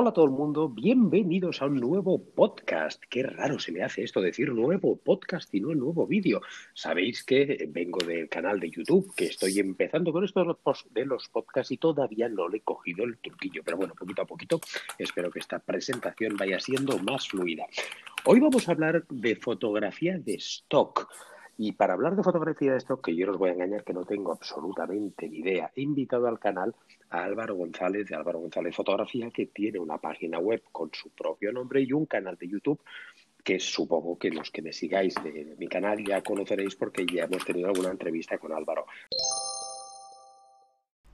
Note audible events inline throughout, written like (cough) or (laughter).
Hola a todo el mundo, bienvenidos a un nuevo podcast. Qué raro se me hace esto decir nuevo podcast y no nuevo vídeo. Sabéis que vengo del canal de YouTube, que estoy empezando con esto de los podcasts y todavía no le he cogido el truquillo. Pero bueno, poquito a poquito espero que esta presentación vaya siendo más fluida. Hoy vamos a hablar de fotografía de stock. Y para hablar de fotografía de stock, que yo os voy a engañar que no tengo absolutamente ni idea, he invitado al canal a Álvaro González de Álvaro González Fotografía, que tiene una página web con su propio nombre y un canal de YouTube que supongo que los que me sigáis de mi canal ya conoceréis porque ya hemos tenido alguna entrevista con Álvaro.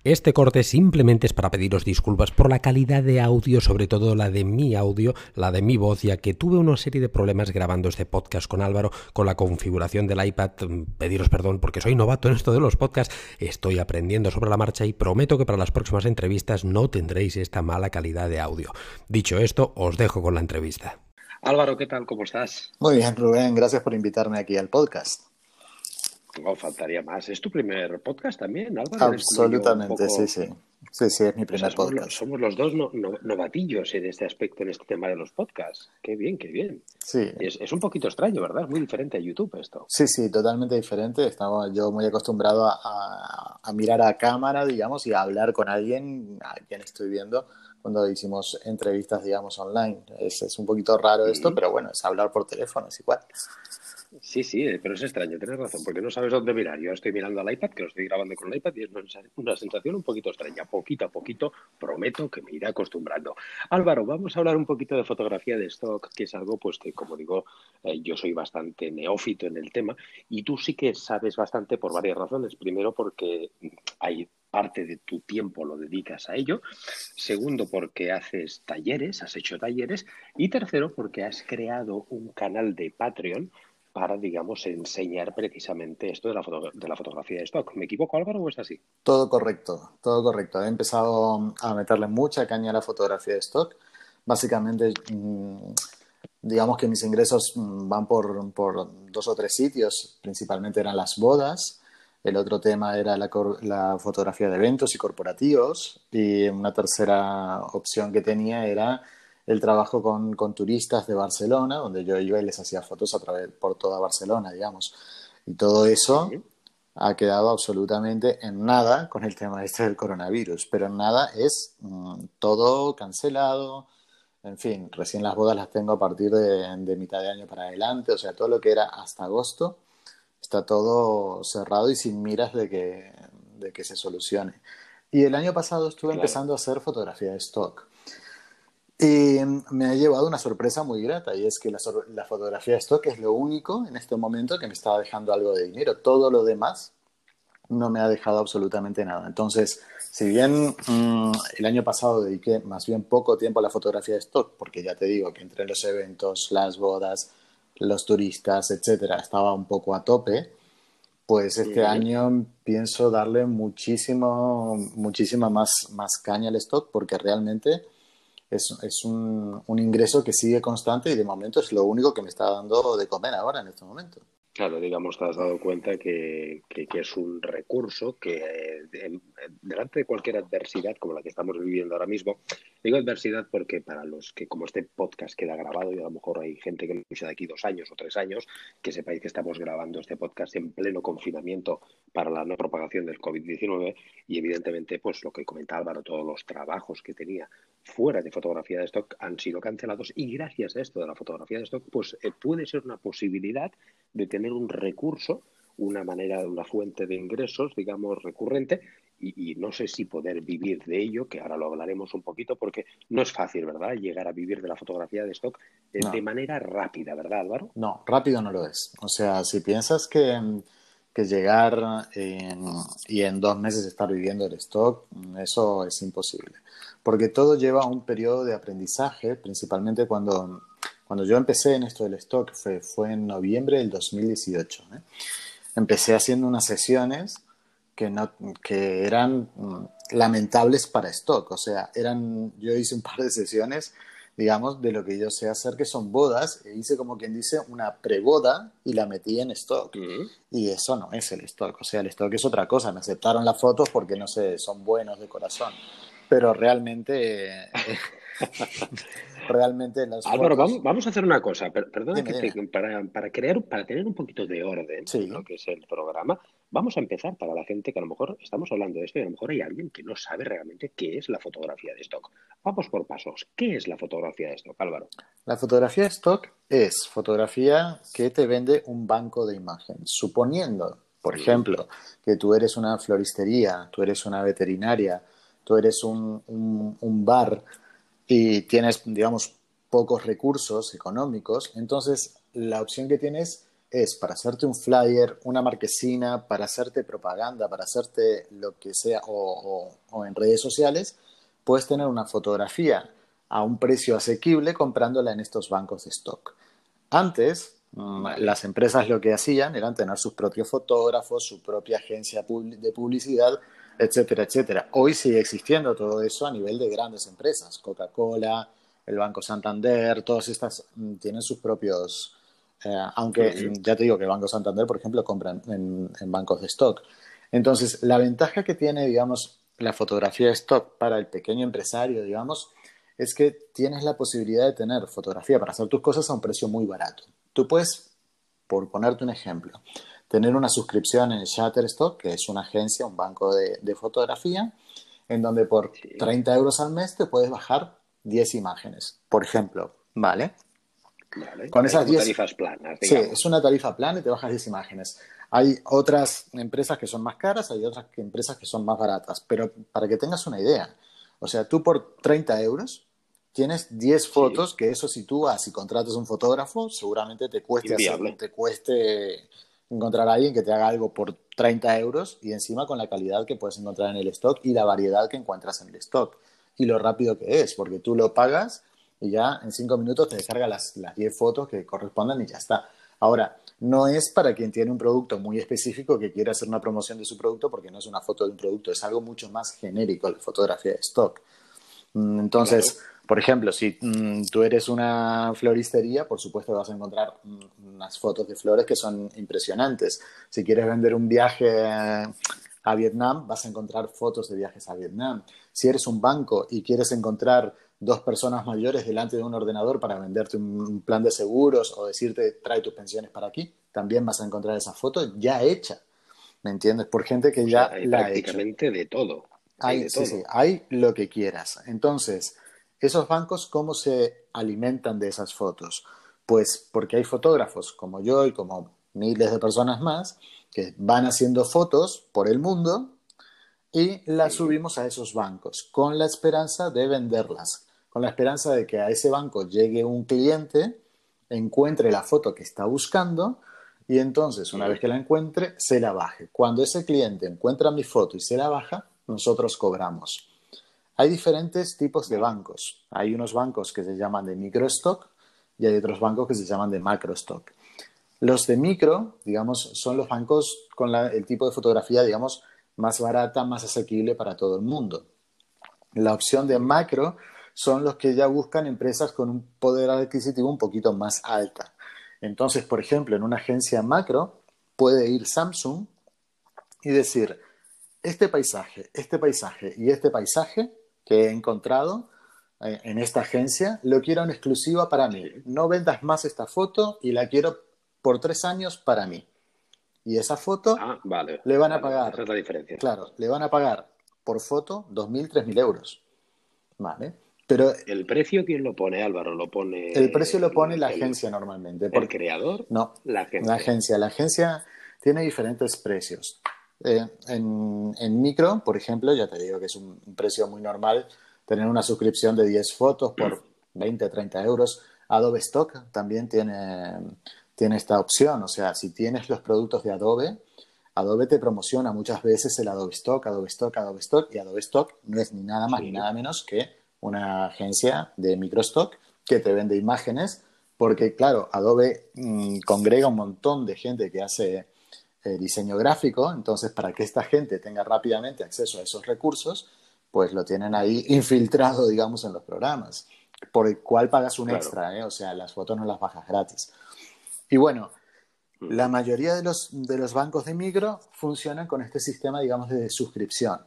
Este corte simplemente es para pediros disculpas por la calidad de audio, sobre todo la de mi audio, la de mi voz, ya que tuve una serie de problemas grabando este podcast con Álvaro, con la configuración del iPad. Pediros perdón porque soy novato en esto de los podcasts, estoy aprendiendo sobre la marcha y prometo que para las próximas entrevistas no tendréis esta mala calidad de audio. Dicho esto, os dejo con la entrevista. Álvaro, ¿qué tal? ¿Cómo estás? Muy bien, Rubén, gracias por invitarme aquí al podcast. No, faltaría más. ¿Es tu primer podcast también, Álvaro? Absolutamente, sí, sí. Sí, sí, es mi primer podcast. somos los dos novatillos en este aspecto, en este tema de los podcasts. Qué bien, qué bien. Sí. Es, un poquito extraño, ¿verdad? Es muy diferente a YouTube esto. Sí, sí, totalmente diferente. Estaba yo muy acostumbrado a, a, mirar a cámara, digamos, y a hablar con alguien a quien estoy viendo cuando hicimos entrevistas, digamos, online. Es, es un poquito raro esto, pero bueno, es hablar por teléfono, es igual. Sí, sí, eh, pero es extraño, tienes razón, porque no sabes dónde mirar. Yo estoy mirando al iPad, que lo estoy grabando con el iPad, y es una sensación un poquito extraña. Poquito a poquito prometo que me iré acostumbrando. Álvaro, vamos a hablar un poquito de fotografía de stock, que es algo pues que, como digo, eh, yo soy bastante neófito en el tema, y tú sí que sabes bastante por varias razones. Primero, porque hay parte de tu tiempo lo dedicas a ello. Segundo, porque haces talleres, has hecho talleres. Y tercero, porque has creado un canal de Patreon para, digamos, enseñar precisamente esto de la, de la fotografía de stock. ¿Me equivoco, Álvaro, o es así? Todo correcto, todo correcto. He empezado a meterle mucha caña a la fotografía de stock. Básicamente, mm, digamos que mis ingresos mm, van por, dos o tres sitios. Principalmente eran las bodas. El otro tema era la fotografía de eventos y corporativos. Y una tercera opción que tenía era el trabajo con, con, turistas de Barcelona, donde yo iba y les hacía fotos a través por toda Barcelona, digamos. Y todo eso ha quedado absolutamente en nada con el tema este del coronavirus, pero en nada es mm, todo cancelado. En fin, recién las bodas las tengo a partir de, de mitad de año para adelante, o sea, todo lo que era hasta agosto está todo cerrado y sin miras de que, de que se solucione. Y el año pasado estuve empezando a hacer fotografía de stock. Y me ha llevado una sorpresa muy grata y es que la, fotografía de stock es lo único en este momento que me estaba dejando algo de dinero. Todo lo demás no me ha dejado absolutamente nada. Entonces, si bien mm, el año pasado dediqué más bien poco tiempo a la fotografía de stock, porque ya te digo que entre los eventos, las bodas, los turistas, etcétera, estaba un poco a tope, pues este año pienso darle muchísimo, muchísima más, más caña al stock porque realmente es, es un, un, ingreso que sigue constante y de momento es lo único que me está dando de comer ahora en este momento. Claro, digamos, te has dado cuenta que, es un recurso que eh, delante de cualquier adversidad como la que estamos viviendo ahora mismo, digo adversidad porque para los que como este podcast queda grabado y a lo mejor hay gente que lo escucha de aquí dos años o tres años, que sepáis que estamos grabando este podcast en pleno confinamiento para la no propagación del COVID-19 y evidentemente pues lo que comenta Álvaro, todos los trabajos que tenía fuera de fotografía de stock han sido cancelados y gracias a esto de la fotografía de stock pues eh, puede ser una posibilidad de tener un recurso, una manera, una fuente de ingresos, digamos, recurrente, y, no sé si poder vivir de ello, que ahora lo hablaremos un poquito, porque no es fácil, ¿verdad?, llegar a vivir de la fotografía de stock de, manera rápida, ¿verdad, Álvaro? No, rápido no lo es. O sea, si piensas que, que llegar y en dos meses estar viviendo el stock, eso es imposible. Porque todo lleva un periodo de aprendizaje, principalmente cuando cuando yo empecé en esto del stock fue, fue en noviembre del 2018. ¿eh? Empecé haciendo unas sesiones que, no, que eran mm, lamentables para stock. O sea, eran, yo hice un par de sesiones, digamos, de lo que yo sé hacer, que son bodas. E hice como quien dice una preboda y la metí en stock. Y eso no es el stock. O sea, el stock es otra cosa. Me aceptaron las fotos porque, no sé, son buenos de corazón. Pero realmente... (laughs) realmente las Álvaro, vamos, a hacer una cosa. Perdona que para, para, crear, para tener un poquito de orden en lo que es el programa, vamos a empezar para la gente que a lo mejor estamos hablando de esto y a lo mejor hay alguien que no sabe realmente qué es la fotografía de stock. Vamos por pasos. ¿Qué es la fotografía de stock, Álvaro? La fotografía de stock es fotografía que te vende un banco de imagen, suponiendo, por ejemplo, que tú eres una floristería, tú eres una veterinaria, tú eres un, un bar y tienes, digamos, pocos recursos económicos, entonces la opción que tienes es para hacerte un flyer, una marquesina, para hacerte propaganda, para hacerte lo que sea, o, en redes sociales, puedes tener una fotografía a un precio asequible comprándola en estos bancos de stock. Antes, mm, las empresas lo que hacían era tener sus propios fotógrafos, su propia agencia de publicidad etcétera, etcétera. Hoy sigue existiendo todo eso a nivel de grandes empresas. Coca-Cola, el Banco Santander, todas estas mm, tienen sus propios... Eh, aunque ya te digo que el Banco Santander, por ejemplo, compran en, bancos de stock. Entonces, la ventaja que tiene, digamos, la fotografía de stock para el pequeño empresario, digamos, es que tienes la posibilidad de tener fotografía para hacer tus cosas a un precio muy barato. Tú puedes, por ponerte un ejemplo, tener una suscripción en Shutterstock, que es una agencia, un banco de, fotografía, en donde por 30 euros al mes te puedes bajar 10 imágenes, por ejemplo, ¿vale? Con esas 10 tarifas planas. Sí, es una tarifa plana y te bajas 10 imágenes. Hay otras empresas que son más caras, hay otras empresas que son más baratas, pero para que tengas una idea, o sea, tú por 30 euros tienes 10 fotos, que eso si tú vas y contratas un fotógrafo, seguramente te cueste, hacer, te cueste encontrar a alguien que te haga algo por 30 euros y encima con la calidad que puedes encontrar en el stock y la variedad que encuentras en el stock y lo rápido que es, porque tú lo pagas y ya en 5 minutos te descarga las, las 10 fotos que correspondan y ya está. Ahora, no es para quien tiene un producto muy específico que quiere hacer una promoción de su producto porque no es una foto de un producto, es algo mucho más genérico la fotografía de stock. Mm, entonces, por ejemplo, si mm, tú eres una floristería, por supuesto vas a encontrar mm, unas fotos de flores que son impresionantes. Si quieres vender un viaje a Vietnam, vas a encontrar fotos de viajes a Vietnam. Si eres un banco y quieres encontrar dos personas mayores delante de un ordenador para venderte un plan de seguros o decirte trae tus pensiones para aquí, también vas a encontrar esa foto ya hecha. ¿Me entiendes? Por gente que ya la ha hecho. Prácticamente de todo. Hay, sí, sí, hay lo que quieras. Entonces, ¿Esos bancos cómo se alimentan de esas fotos? Pues porque hay fotógrafos como yo y como miles de personas más que van haciendo fotos por el mundo y las subimos a esos bancos con la esperanza de venderlas, con la esperanza de que a ese banco llegue un cliente, encuentre la foto que está buscando y entonces una vez que la encuentre se la baje. Cuando ese cliente encuentra mi foto y se la baja, nosotros cobramos. Hay diferentes tipos de bancos. Hay unos bancos que se llaman de microstock y hay otros bancos que se llaman de macrostock. Los de micro, digamos, son los bancos con el tipo de fotografía, digamos, más barata, más asequible para todo el mundo. La opción de macro son los que ya buscan empresas con un poder adquisitivo un poquito más alta. Entonces, por ejemplo, en una agencia macro puede ir Samsung y decir, este paisaje, este paisaje y este paisaje que he encontrado eh, en esta agencia, lo quiero en exclusiva para mí. No vendas más esta foto y la quiero por tres años para mí. Y esa foto ah, vale, le van a pagar. Esa es la diferencia. Claro, le van a pagar por foto 2.000, 3.000 euros. Vale. Pero, ¿El precio quién lo pone, Álvaro? ¿Lo pone el precio lo pone la agencia normalmente. ¿El creador? No, la agencia. La agencia. La agencia tiene diferentes precios. Eh, en, micro, por ejemplo, ya te digo que es un, precio muy normal tener una suscripción de 10 fotos por 20, 30 euros. Adobe Stock también tiene, tiene esta opción. O sea, si tienes los productos de Adobe, Adobe te promociona muchas veces el Adobe Stock, Adobe Stock, Adobe Stock, y Adobe Stock no es ni nada más ni nada menos que una agencia de microstock que te vende imágenes, porque claro, Adobe mm, congrega un montón de gente que hace eh, diseño gráfico, entonces para que esta gente tenga rápidamente acceso a esos recursos, pues lo tienen ahí infiltrado, digamos, en los programas, por el cual pagas un extra, ¿eh? o sea, las fotos no las bajas gratis. Y bueno, mm. la mayoría de los, de los bancos de micro funcionan con este sistema, digamos, de suscripción.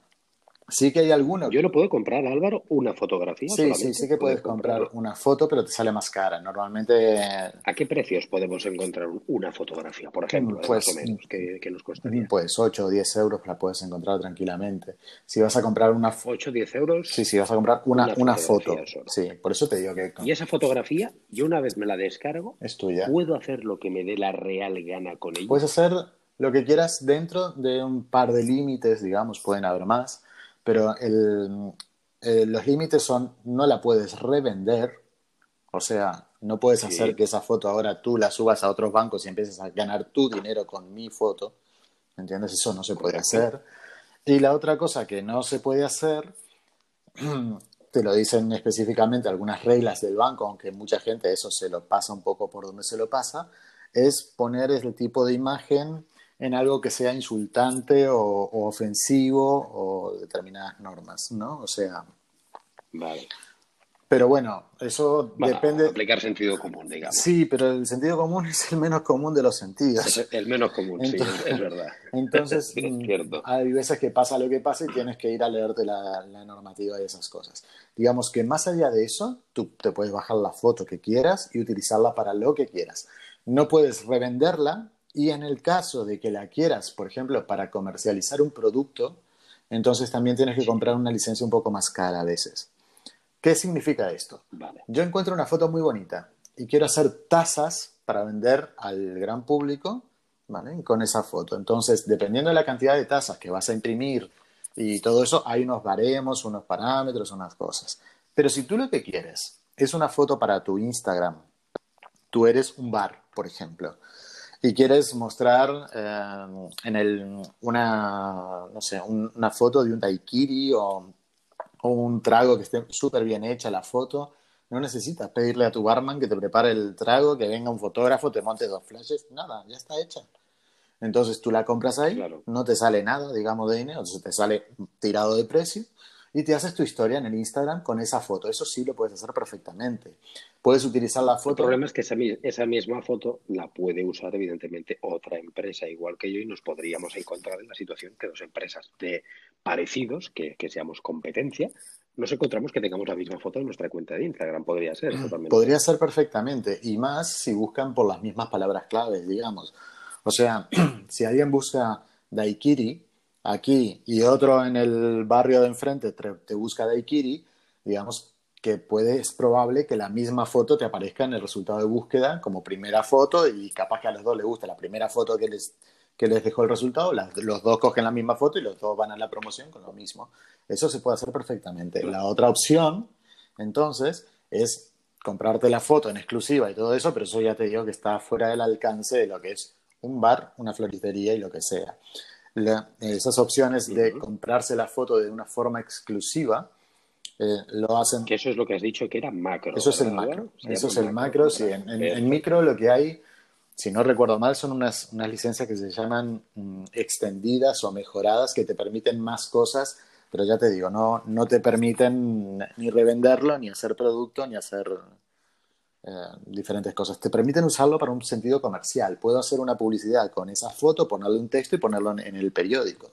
Sí que hay algunos. Yo no puedo comprar, Álvaro, una fotografía. Sí, sí, sí que puedes comprar una foto, pero te sale más cara. Normalmente. ¿A qué precios podemos encontrar una fotografía, por ejemplo? Pues, más o menos, ¿qué, nos costaría? Pues 8 o 10 euros la puedes encontrar tranquilamente. Si vas a comprar una. 8 o 10 euros. Sí, sí, vas a comprar una, una, foto. Sí, por eso te digo que. Y esa fotografía, yo una vez me la descargo, es tuya. Puedo hacer lo que me dé la real gana con ella. Puedes hacer lo que quieras dentro de un par de límites, digamos, pueden haber más pero los límites son, no la puedes revender, o sea, no puedes hacer que esa foto ahora tú la subas a otros bancos y empieces a ganar tu dinero con mi foto, ¿entiendes? Eso no se puede hacer. Y la otra cosa que no se puede hacer, (clears throat) te lo dicen específicamente algunas reglas del banco, aunque mucha gente eso se lo pasa un poco por donde se lo pasa, es poner ese tipo de imagen en algo que sea insultante o, ofensivo o determinadas normas, ¿no? O sea. Vale. Pero bueno, eso depende. Aplicar sentido común, digamos. Sí, pero el sentido común es el menos común de los sentidos. el menos común, sí, es verdad. (laughs) Entonces, (laughs) mm, hay veces que pasa lo que pasa y tienes que ir a leerte la, la, normativa y esas cosas. Digamos que más allá de eso, tú te puedes bajar la foto que quieras y utilizarla para lo que quieras. No puedes revenderla y en el caso de que la quieras, por ejemplo, para comercializar un producto, entonces también tienes que comprar una licencia un poco más cara a veces. ¿Qué significa esto? Yo encuentro una foto muy bonita y quiero hacer tazas para vender al gran público ¿vale? con esa foto. Entonces, dependiendo de la cantidad de tazas que vas a imprimir y todo eso, hay unos baremos, unos parámetros, unas cosas. Pero si tú lo que quieres es una foto para tu Instagram, tú eres un bar, por ejemplo, y quieres mostrar eh, en el, una, no sé, una foto de un daiquiri o, un trago que esté súper bien hecha la foto, no necesitas pedirle a tu barman que te prepare el trago, que venga un fotógrafo, te monte dos flashes, nada, ya está hecha. Entonces tú la compras ahí, no te sale nada, digamos, de dinero, entonces te sale tirado de precio y te haces tu historia en el Instagram con esa foto. Eso sí lo puedes hacer perfectamente. Puedes utilizar la foto. El problema es que esa, esa, misma foto la puede usar, evidentemente, otra empresa igual que yo y nos podríamos encontrar en la situación que dos empresas de parecidos, que, que seamos competencia, nos encontramos que tengamos la misma foto en nuestra cuenta de Instagram. Podría ser totalmente. Podría ser perfectamente. Y más si buscan por las mismas palabras claves, digamos. O sea, (clears throat) si alguien busca Daikiri, aquí y otro en el barrio de enfrente te, busca Daikiri, digamos que puede, es probable que la misma foto te aparezca en el resultado de búsqueda como primera foto y capaz que a los dos les gusta la primera foto que les, que les dejó el resultado, los dos cogen la misma foto y los dos van a la promoción con lo mismo. Eso se puede hacer perfectamente. La otra opción, entonces, es comprarte la foto en exclusiva y todo eso, pero eso ya te digo que está fuera del alcance de lo que es un bar, una floristería y lo que sea esas opciones de comprarse la foto de una forma exclusiva eh, lo hacen. Que eso es lo que has dicho que era macro. Eso es el macro. Eso es el macro. Sí. En, micro lo que hay, si no recuerdo mal, son unas, unas licencias que se llaman mm, extendidas o mejoradas que te permiten más cosas, pero ya te digo, no, no te permiten ni revenderlo, ni hacer producto, ni hacer eh, diferentes cosas. Te permiten usarlo para un sentido comercial. Puedo hacer una publicidad con esa foto, ponerle un texto y ponerlo en, el periódico.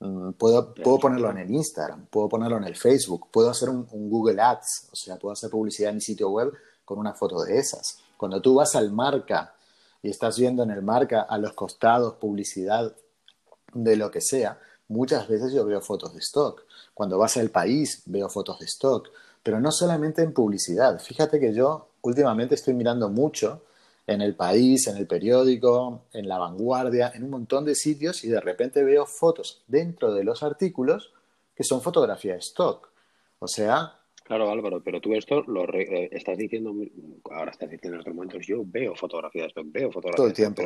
Mm, puedo, puedo ponerlo en el Instagram, puedo ponerlo en el Facebook, puedo hacer un, Google Ads, o sea, puedo hacer publicidad en mi sitio web con una foto de esas. Cuando tú vas al marca y estás viendo en el marca a los costados publicidad de lo que sea, muchas veces yo veo fotos de stock. Cuando vas al país, veo fotos de stock. Pero no solamente en publicidad. Fíjate que yo últimamente estoy mirando mucho en el país, en el periódico, en la vanguardia, en un montón de sitios y de repente veo fotos dentro de los artículos que son fotografía stock. O sea... Claro, Álvaro, pero tú esto lo eh, estás diciendo, ahora estás diciendo en otros momentos, yo veo fotografía de stock, veo fotografía Todo el tiempo.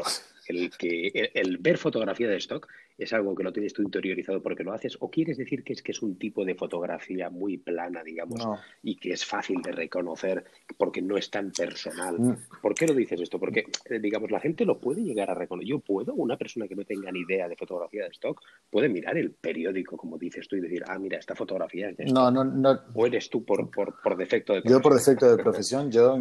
El, que, el ver fotografía de stock es algo que lo tienes tú interiorizado porque lo haces o quieres decir que es que es un tipo de fotografía muy plana, digamos, y que es fácil de reconocer porque no es tan personal. Mm. ¿Por qué lo dices esto? Porque, eh, digamos, la gente lo puede llegar a reconocer. Yo puedo, una persona que no tenga ni idea de fotografía de stock, puede mirar el periódico, como dices tú, y decir, ah, mira, esta fotografía es de No, no, no. O eres tú por, por, por defecto de profesión. Yo por defecto de profesión, yo,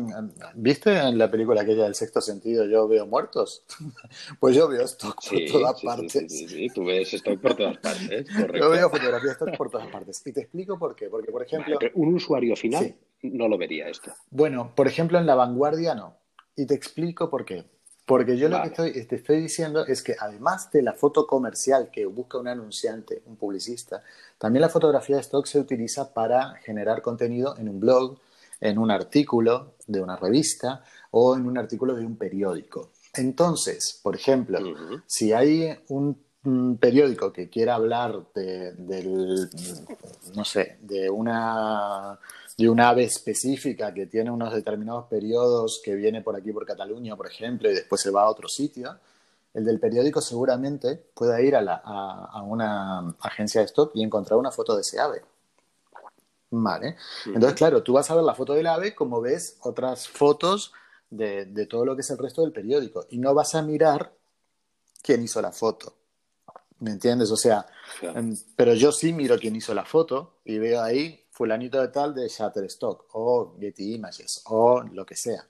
¿viste en la película aquella del sexto sentido, yo veo muertos? (laughs) Pues yo veo stock por todas partes. Sí, sí, tú ves stock por todas partes, (laughs) correcto. Yo veo fotografía stock por todas partes. Y te explico por qué. Porque, por ejemplo... un usuario final no lo vería esto. Bueno, por ejemplo, en la vanguardia no. Y te explico por qué. Porque yo lo que estoy, te estoy diciendo es que además de la foto comercial que busca un anunciante, un publicista, también la fotografía de stock se utiliza para generar contenido en un blog, en un artículo de una revista o en un artículo de un periódico. Entonces, por ejemplo, si hay un, periódico que quiera hablar de, del, no sé, de una de un ave específica que tiene unos determinados periodos que viene por aquí por Cataluña, por ejemplo, y después se va a otro sitio, el del periódico seguramente pueda ir a, la, a, una agencia de stock y encontrar una foto de ese ave. Vale. Entonces, claro, tú vas a ver la foto del ave como ves otras fotos de, de, todo lo que es el resto del periódico y no vas a mirar quién hizo la foto. ¿Me entiendes? O sea, em, pero yo sí miro quién hizo la foto y veo ahí fulanito de tal de Shutterstock o Getty Images o lo que sea.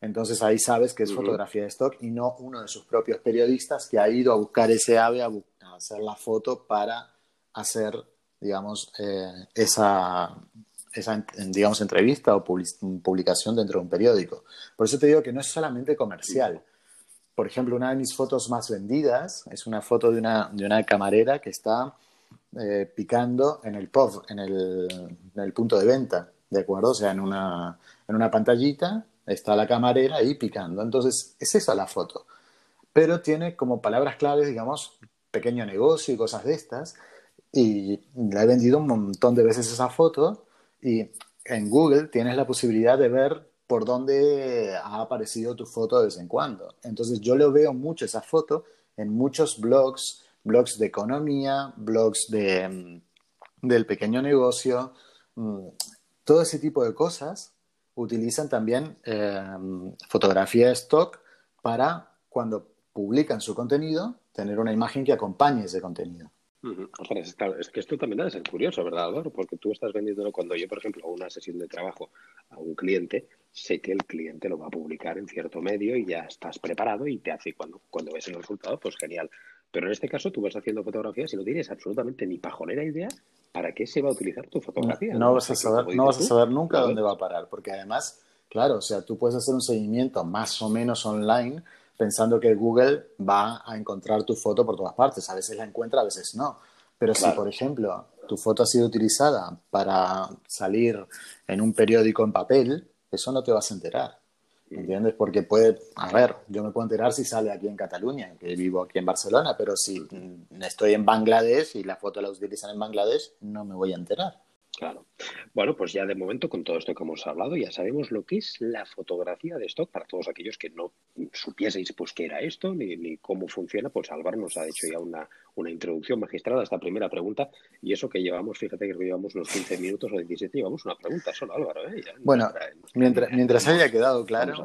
Entonces ahí sabes que es fotografía de stock y no uno de sus propios periodistas que ha ido a buscar ese ave, a, hacer la foto para hacer, digamos, eh, esa, esa, digamos, entrevista o publicación dentro de un periódico. Por eso te digo que no es solamente comercial. Por ejemplo, una de mis fotos más vendidas es una foto de una, de una camarera que está eh, picando en el POV, en el, punto de venta, ¿de acuerdo? O sea, en una, en una pantallita está la camarera ahí picando. Entonces, es esa la foto. Pero tiene como palabras claves, digamos, pequeño negocio y cosas de estas. Y la he vendido un montón de veces esa foto. Y en Google tienes la posibilidad de ver por dónde ha aparecido tu foto de vez en cuando. Entonces, yo lo veo mucho esa foto en muchos blogs blogs de economía, blogs de, mm, del pequeño negocio, mm, todo ese tipo de cosas utilizan también eh, fotografía de stock para cuando publican su contenido tener una imagen que acompañe ese contenido. es, que esto también debe ser curioso, ¿verdad? Porque tú estás vendiendo cuando yo, por ejemplo, hago una sesión de trabajo a un cliente, sé que el cliente lo va a publicar en cierto medio y ya estás preparado y te hace cuando, cuando ves el resultado, pues genial. Pero en este caso tú vas haciendo fotografías y no tienes absolutamente ni pajonera idea para qué se va a utilizar tu fotografía. No, vas, a saber, no vas a saber nunca dónde va a parar, porque además, claro, o sea, tú puedes hacer un seguimiento más o menos online pensando que Google va a encontrar tu foto por todas partes. A veces la encuentra, a veces no. Pero si, por ejemplo, tu foto ha sido utilizada para salir en un periódico en papel, eso no te vas a enterar. ¿Entiendes? Porque puede, a ver, yo me puedo enterar si sale aquí en Cataluña, que vivo aquí en Barcelona, pero si estoy en Bangladesh y la foto la utilizan en Bangladesh, no me voy a enterar. Claro. Bueno, pues ya de momento con todo esto que hemos hablado ya sabemos lo que es la fotografía de stock para todos aquellos que no supieseis pues qué era esto ni, cómo funciona, pues Álvaro nos ha hecho ya una, una introducción magistrada a esta primera pregunta y eso que llevamos, fíjate que llevamos unos 15 minutos o 17, llevamos una pregunta solo Álvaro. ¿eh? bueno, mientras, mientras haya quedado claro.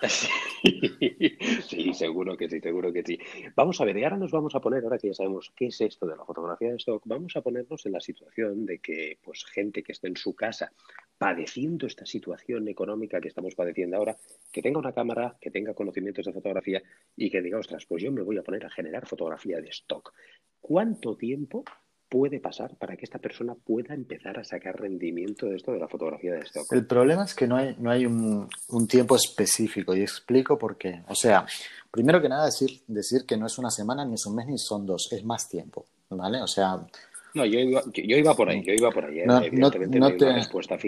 (laughs) Sí, seguro que sí, seguro que sí. Vamos a ver, y ahora nos vamos a poner, ahora que ya sabemos qué es esto de la fotografía de stock, vamos a ponernos en la situación de que, pues, gente que esté en su casa padeciendo esta situación económica que estamos padeciendo ahora, que tenga una cámara, que tenga conocimientos de fotografía y que diga, ostras, pues yo me voy a poner a generar fotografía de stock. ¿Cuánto tiempo puede pasar para que esta persona pueda empezar a sacar rendimiento de esto de la fotografía de stock? El problema es que no hay, no hay un, tiempo específico y explico por qué. O sea, primero que nada decir, decir que no es una semana, ni es un mes, ni son dos, es más tiempo, ¿vale? O sea... No, yo iba, yo iba por ahí, yo iba por ahí. ¿eh? No, no, te,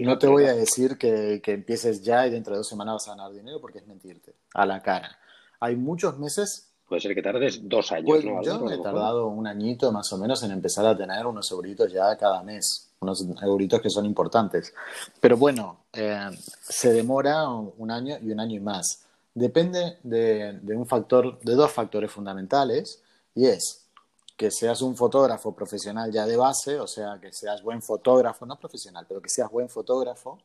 no te voy a decir que, que empieces ya y dentro de dos semanas vas a ganar dinero porque es mentirte, a la cara. Hay muchos meses Puede ser que tardes dos años, pues Yo me he tardado un añito más o menos en empezar a tener unos euritos ya cada mes, unos euritos que son importantes. Pero bueno, eh, se demora un año y un año y más. Depende de, un factor, de dos factores fundamentales, y es que seas un fotógrafo profesional ya de base, o sea, que seas buen fotógrafo, no profesional, pero que seas buen fotógrafo.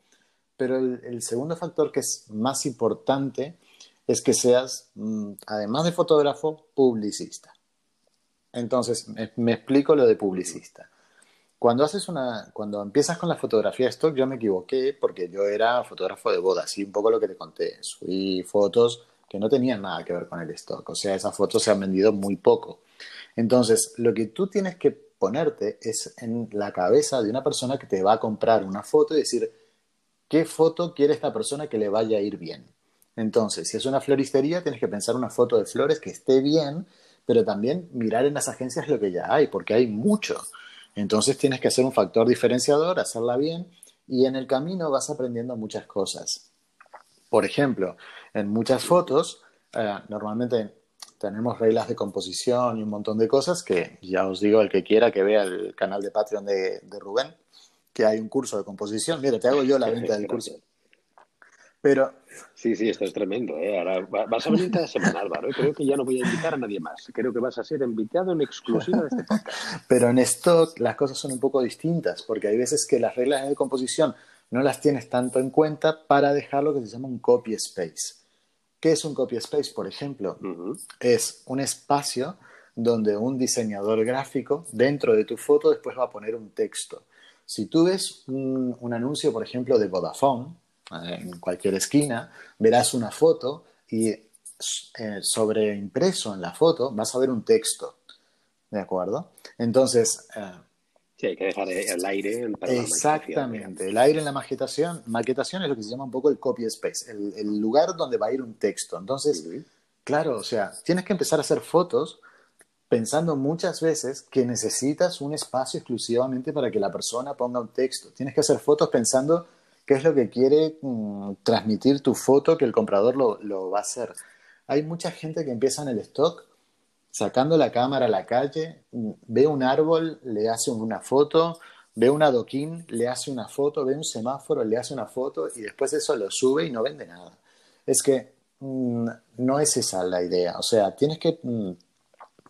Pero el segundo factor que es más importante es que seas, mm, además de fotógrafo, publicista. Entonces, me, explico lo de publicista. Cuando haces una, cuando empiezas con la fotografía stock, yo me equivoqué porque yo era fotógrafo de bodas, y un poco lo que te conté. Subí fotos que no tenían nada que ver con el stock. O sea, esas fotos se han vendido muy poco. Entonces, lo que tú tienes que ponerte es en la cabeza de una persona que te va a comprar una foto y decir, ¿qué foto quiere esta persona que le vaya a ir bien? Entonces, si es una floristería, tienes que pensar una foto de flores que esté bien, pero también mirar en las agencias lo que ya hay, porque hay mucho. Entonces tienes que hacer un factor diferenciador, hacerla bien, y en el camino vas aprendiendo muchas cosas. Por ejemplo, en muchas fotos, eh, normalmente tenemos reglas de composición y un montón de cosas que ya os digo, el que quiera que vea el canal de Patreon de, de Rubén, que hay un curso de composición. Mira, te hago yo la venta del curso. (laughs) Pero. Sí, sí, esto es tremendo. ¿eh? Ahora vas a venir cada semana, Álvaro. ¿eh? Creo que ya no voy a invitar a nadie más. Creo que vas a ser invitado en exclusiva de este podcast. (laughs) Pero en stock las cosas son un poco distintas, porque hay veces que las reglas de composición no las tienes tanto en cuenta para dejar lo que se llama un copy space. ¿Qué es un copy space, por ejemplo? Es un espacio donde un diseñador gráfico dentro de tu foto después va a poner un texto. Si tú ves un, un anuncio, por ejemplo, de Vodafone, en cualquier esquina, verás una foto y eh, sobreimpreso en la foto vas a ver un texto. ¿De acuerdo? Entonces. Eh, sí, hay que dejar el aire para Exactamente. el aire en la maquetación. Maquetación es lo que se llama un poco el copy space, el, lugar donde va a ir un texto. Entonces, claro, o sea, tienes que empezar a hacer fotos pensando muchas veces que necesitas un espacio exclusivamente para que la persona ponga un texto. Tienes que hacer fotos pensando qué es lo que quiere mm, transmitir tu foto que el comprador lo, va a hacer. Hay mucha gente que empieza en el stock sacando la cámara a la calle, mm, ve un árbol, le hace una foto, ve un adoquín, le hace una foto, ve un semáforo, le hace una foto y después eso lo sube y no vende nada. Es que mm, no es esa la idea. O sea, tienes que,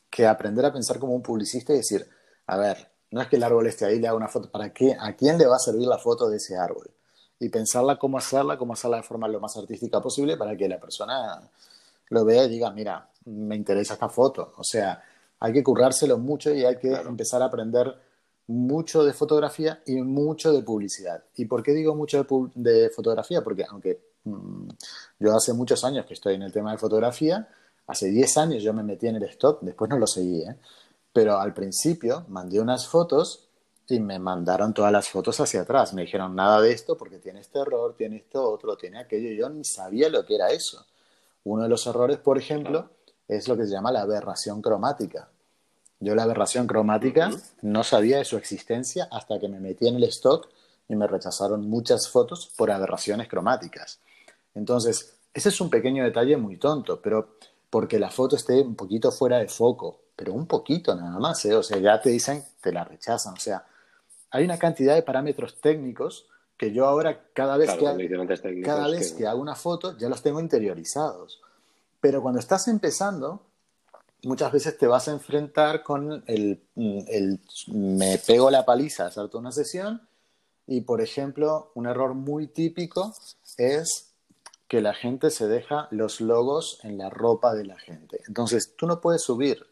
que aprender a pensar como un publicista y decir, a ver, no es que el árbol esté ahí, le haga una foto, ¿para qué? ¿A quién le va a servir la foto de ese árbol? Y pensarla cómo hacerla, cómo hacerla de forma lo más artística posible para que la persona lo vea y diga, mira, me interesa esta foto. O sea, hay que currárselo mucho y hay que empezar a aprender mucho de fotografía y mucho de publicidad. ¿Y por qué digo mucho de, fotografía? Porque aunque mm, yo hace muchos años que estoy en el tema de fotografía, hace 10 años yo me metí en el stock, después no lo seguí, ¿eh? pero al principio mandé unas fotos y me mandaron todas las fotos hacia atrás. Me dijeron nada de esto porque tiene este error, tiene esto otro, tiene aquello. Yo ni sabía lo que era eso. Uno de los errores, por ejemplo, es lo que se llama la aberración cromática. Yo la aberración cromática no sabía de su existencia hasta que me metí en el stock y me rechazaron muchas fotos por aberraciones cromáticas. Entonces, ese es un pequeño detalle muy tonto, pero porque la foto esté un poquito fuera de foco, pero un poquito nada más, ¿eh? o sea, ya te dicen, te la rechazan, o sea, hay una cantidad de parámetros técnicos que yo ahora cada vez, que, cada vez que... hago una foto ya los tengo interiorizados. Pero cuando estás empezando, muchas veces te vas a enfrentar con el, el me pego la paliza, salto una sesión y, por ejemplo, un error muy típico es que la gente se deja los logos en la ropa de la gente. Entonces, tú no puedes subir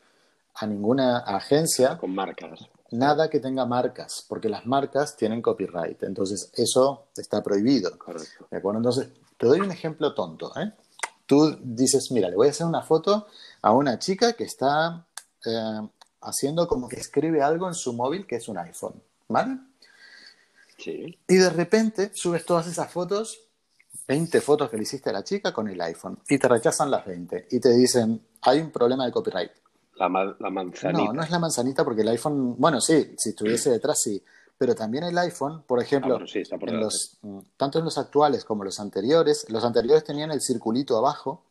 a ninguna agencia con marcas nada que tenga marcas, porque las marcas tienen copyright. Entonces, eso está prohibido. Correcto. ¿De acuerdo? Entonces, te doy un ejemplo tonto. ¿eh? Tú dices, mira, le voy a hacer una foto a una chica que está eh, haciendo como que escribe algo en su móvil que es un iPhone. ¿Vale? Sí. Y de repente subes todas esas fotos, 20 fotos que le hiciste a la chica con el iPhone, y te rechazan las 20 y te dicen, hay un problema de copyright. La, manzanita. No, no es la manzanita porque el iPhone, bueno, sí, si estuviese detrás sí, pero también el iPhone, por ejemplo, ah, en los, mm, tanto en los actuales como los anteriores, los anteriores tenían el circulito abajo,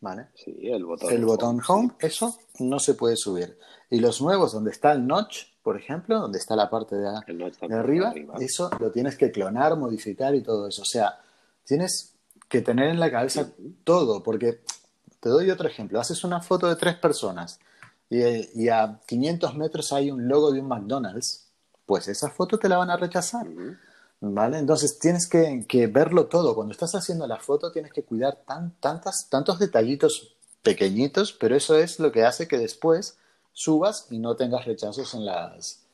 ¿vale? Sí, el botón. El botón home, eso no se puede subir. Y los nuevos, donde está el notch, por ejemplo, donde está la parte de, de arriba, eso lo tienes que clonar, modificar y todo eso. O sea, tienes que tener en la cabeza todo, porque te doy otro ejemplo. Haces una foto de tres personas y, a 500 metros hay un logo de un McDonald's, pues esa foto te la van a rechazar. ¿Vale? Entonces tienes que, verlo todo. Cuando estás haciendo la foto tienes que cuidar tan, tantas, tantos detallitos pequeñitos, pero eso es lo que hace que después subas y no tengas rechazos en las,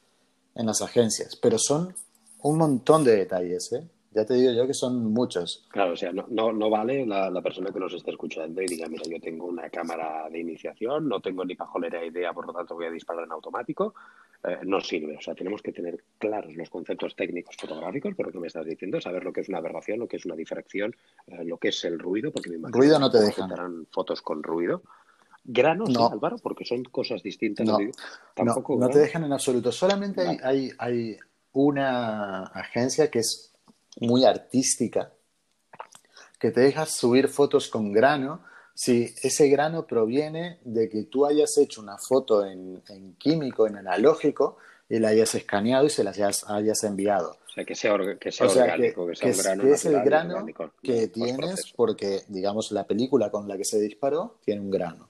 en las agencias. Pero son un montón de detalles, ¿eh? Ya te digo yo que son muchos. Claro, o sea, no, no, no vale la, la, persona que nos esté escuchando y diga, mira, yo tengo una cámara de iniciación, no tengo ni pajolera idea, por lo tanto voy a disparar en automático. Eh, no sirve. O sea, tenemos que tener claros los conceptos técnicos fotográficos, por lo que me estás diciendo, saber lo que es una aberración, lo que es una difracción, eh, lo que es el ruido, porque me imagino ruido no te dejan. fotos con ruido. Granos, no. Álvaro, porque son cosas distintas. No, Tampoco no, no te dejan en absoluto. Solamente hay, hay, hay una agencia que es muy artística, que te dejas subir fotos con grano, si ese grano proviene de que tú hayas hecho una foto en, en químico, en analógico, y la hayas escaneado y se la hayas, hayas enviado. O sea, que sea, que sea orgánico, que, sea un grano que es el grano que tienes porque, digamos, la película con la que se disparó tiene un grano.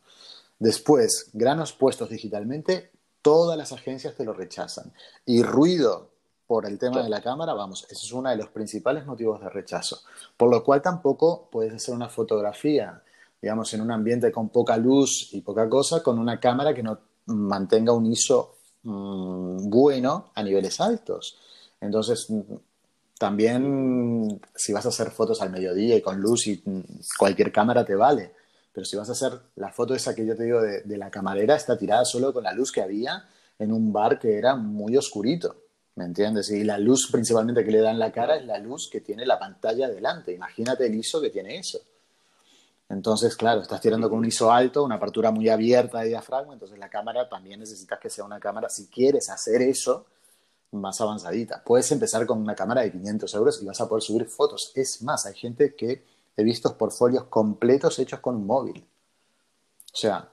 Después, granos puestos digitalmente, todas las agencias te lo rechazan. Y ruido por el tema de la cámara, vamos, ese es uno de los principales motivos de rechazo. Por lo cual tampoco puedes hacer una fotografía, digamos, en un ambiente con poca luz y poca cosa, con una cámara que no mantenga un ISO mmm, bueno a niveles altos. Entonces, también si vas a hacer fotos al mediodía y con luz y cualquier cámara te vale. Pero si vas a hacer la foto esa que yo te digo de, de la camarera, está tirada solo con la luz que había en un bar que era muy oscurito. ¿Me entiendes? Y la luz principalmente que le da en la cara es la luz que tiene la pantalla delante. Imagínate el ISO que tiene eso. Entonces, claro, estás tirando con un ISO alto, una apertura muy abierta de diafragma, entonces la cámara también necesitas que sea una cámara, si quieres hacer eso, más avanzadita. Puedes empezar con una cámara de 500 euros y vas a poder subir fotos. Es más, hay gente que he visto portfolios completos hechos con un móvil. O sea,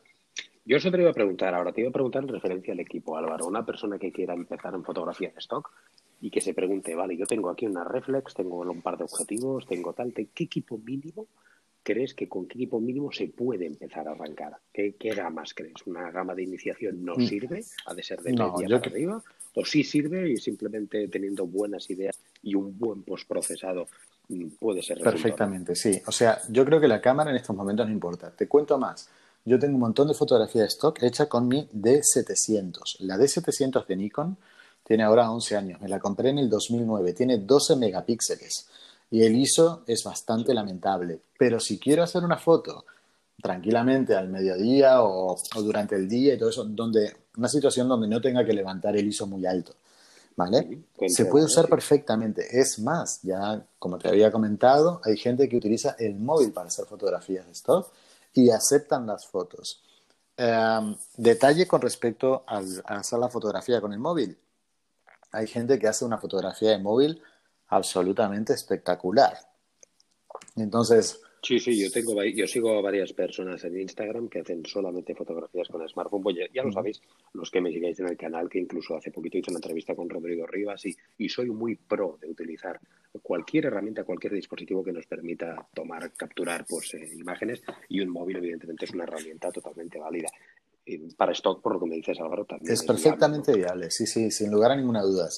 yo eso te iba a preguntar ahora, te iba a preguntar en referencia al equipo, Álvaro. Una persona que quiera empezar en fotografía de stock y que se pregunte, vale, yo tengo aquí una reflex, tengo un par de objetivos, tengo tal, ¿qué equipo mínimo crees que con qué equipo mínimo se puede empezar a arrancar? ¿Qué, qué gamas crees? ¿Una gama de iniciación no mm. sirve? ¿Ha de ser de media para arriba? ¿O sí sirve y simplemente teniendo buenas ideas y un buen postprocesado mm, puede ser Perfectamente, sí. O sea, yo creo que la cámara en estos momentos no importa. Te cuento más yo tengo un montón de fotografía de stock hecha con mi D700. La D700 de Nikon tiene ahora 11 años. Me la compré en el 2009. Tiene 12 megapíxeles. Y el ISO es bastante lamentable. Pero si quiero hacer una foto tranquilamente al mediodía o, durante el día y todo eso, donde, una situación donde no tenga que levantar el ISO muy alto. ¿Vale? Se puede usar perfectamente. Es más, ya como te había comentado, hay gente que utiliza el móvil para hacer fotografías de stock y aceptan las fotos. Em, detalle con respecto a hacer la fotografía con el móvil. Hay gente que hace una fotografía de móvil absolutamente espectacular. Entonces, Sí, sí, yo tengo, yo sigo a varias personas en Instagram que hacen solamente fotografías con smartphone. Pues ya, lo sabéis, los que me sigáis en el canal, que incluso hace poquito hice una entrevista con Rodrigo Rivas y, y soy muy pro de utilizar cualquier herramienta, cualquier dispositivo que nos permita tomar, capturar pues, eh, imágenes y un móvil evidentemente es una herramienta totalmente válida. para stock, por lo que me dices, Álvaro, también. Es, perfectamente viable, sí, sí, sin lugar a ninguna duda.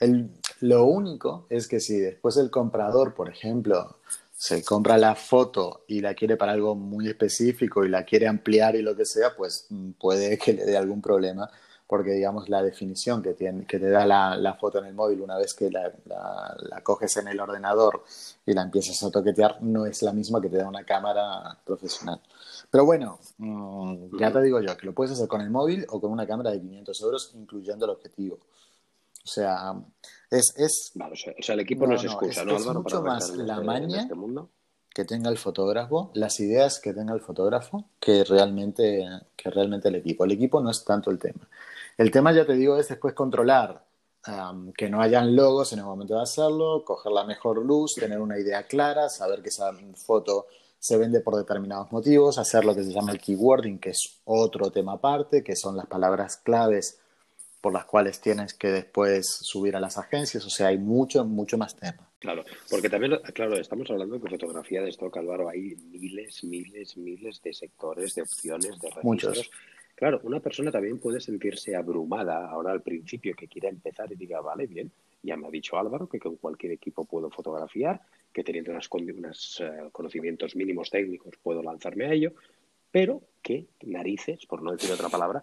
El, lo único es que si después el comprador, por ejemplo, se compra la foto y la quiere para algo muy específico y la quiere ampliar y lo que sea, pues mm, puede (laughs) que le dé algún problema porque digamos la definición que, tiene, que te da la, la foto en el móvil una vez que la, la, coges en el ordenador y la empiezas a toquetear no es la misma que te da una cámara profesional. Pero bueno, mm, ya te digo yo, que lo puedes hacer con el móvil o con una cámara de 500 euros incluyendo el objetivo. O sea, es... es o, sea, el equipo no, es excusa, ¿no, Es mucho más la este, maña este que tenga el fotógrafo, las ideas que tenga el fotógrafo, que realmente, que realmente el equipo. El equipo no es tanto el tema. El tema, ya te digo, es después controlar que no hayan logos en el momento de hacerlo, coger la mejor luz, tener una idea clara, saber que esa foto se vende por determinados motivos, hacer lo que se llama el keywording, que es otro tema aparte, que son las palabras claves por las cuales tienes que después subir a las agencias, o sea, hay mucho, mucho más tema. Claro, porque también, claro, estamos hablando de fotografía de stock, Álvaro, hay miles, miles, miles de sectores, de opciones, de registros. Muchos. Claro, una persona también puede sentirse abrumada ahora al principio que quiera empezar y diga, vale, bien, ya me ha dicho Álvaro que con cualquier equipo puedo fotografiar, que teniendo unos uh, conocimientos mínimos técnicos puedo lanzarme a ello, pero qué narices, por no decir otra palabra,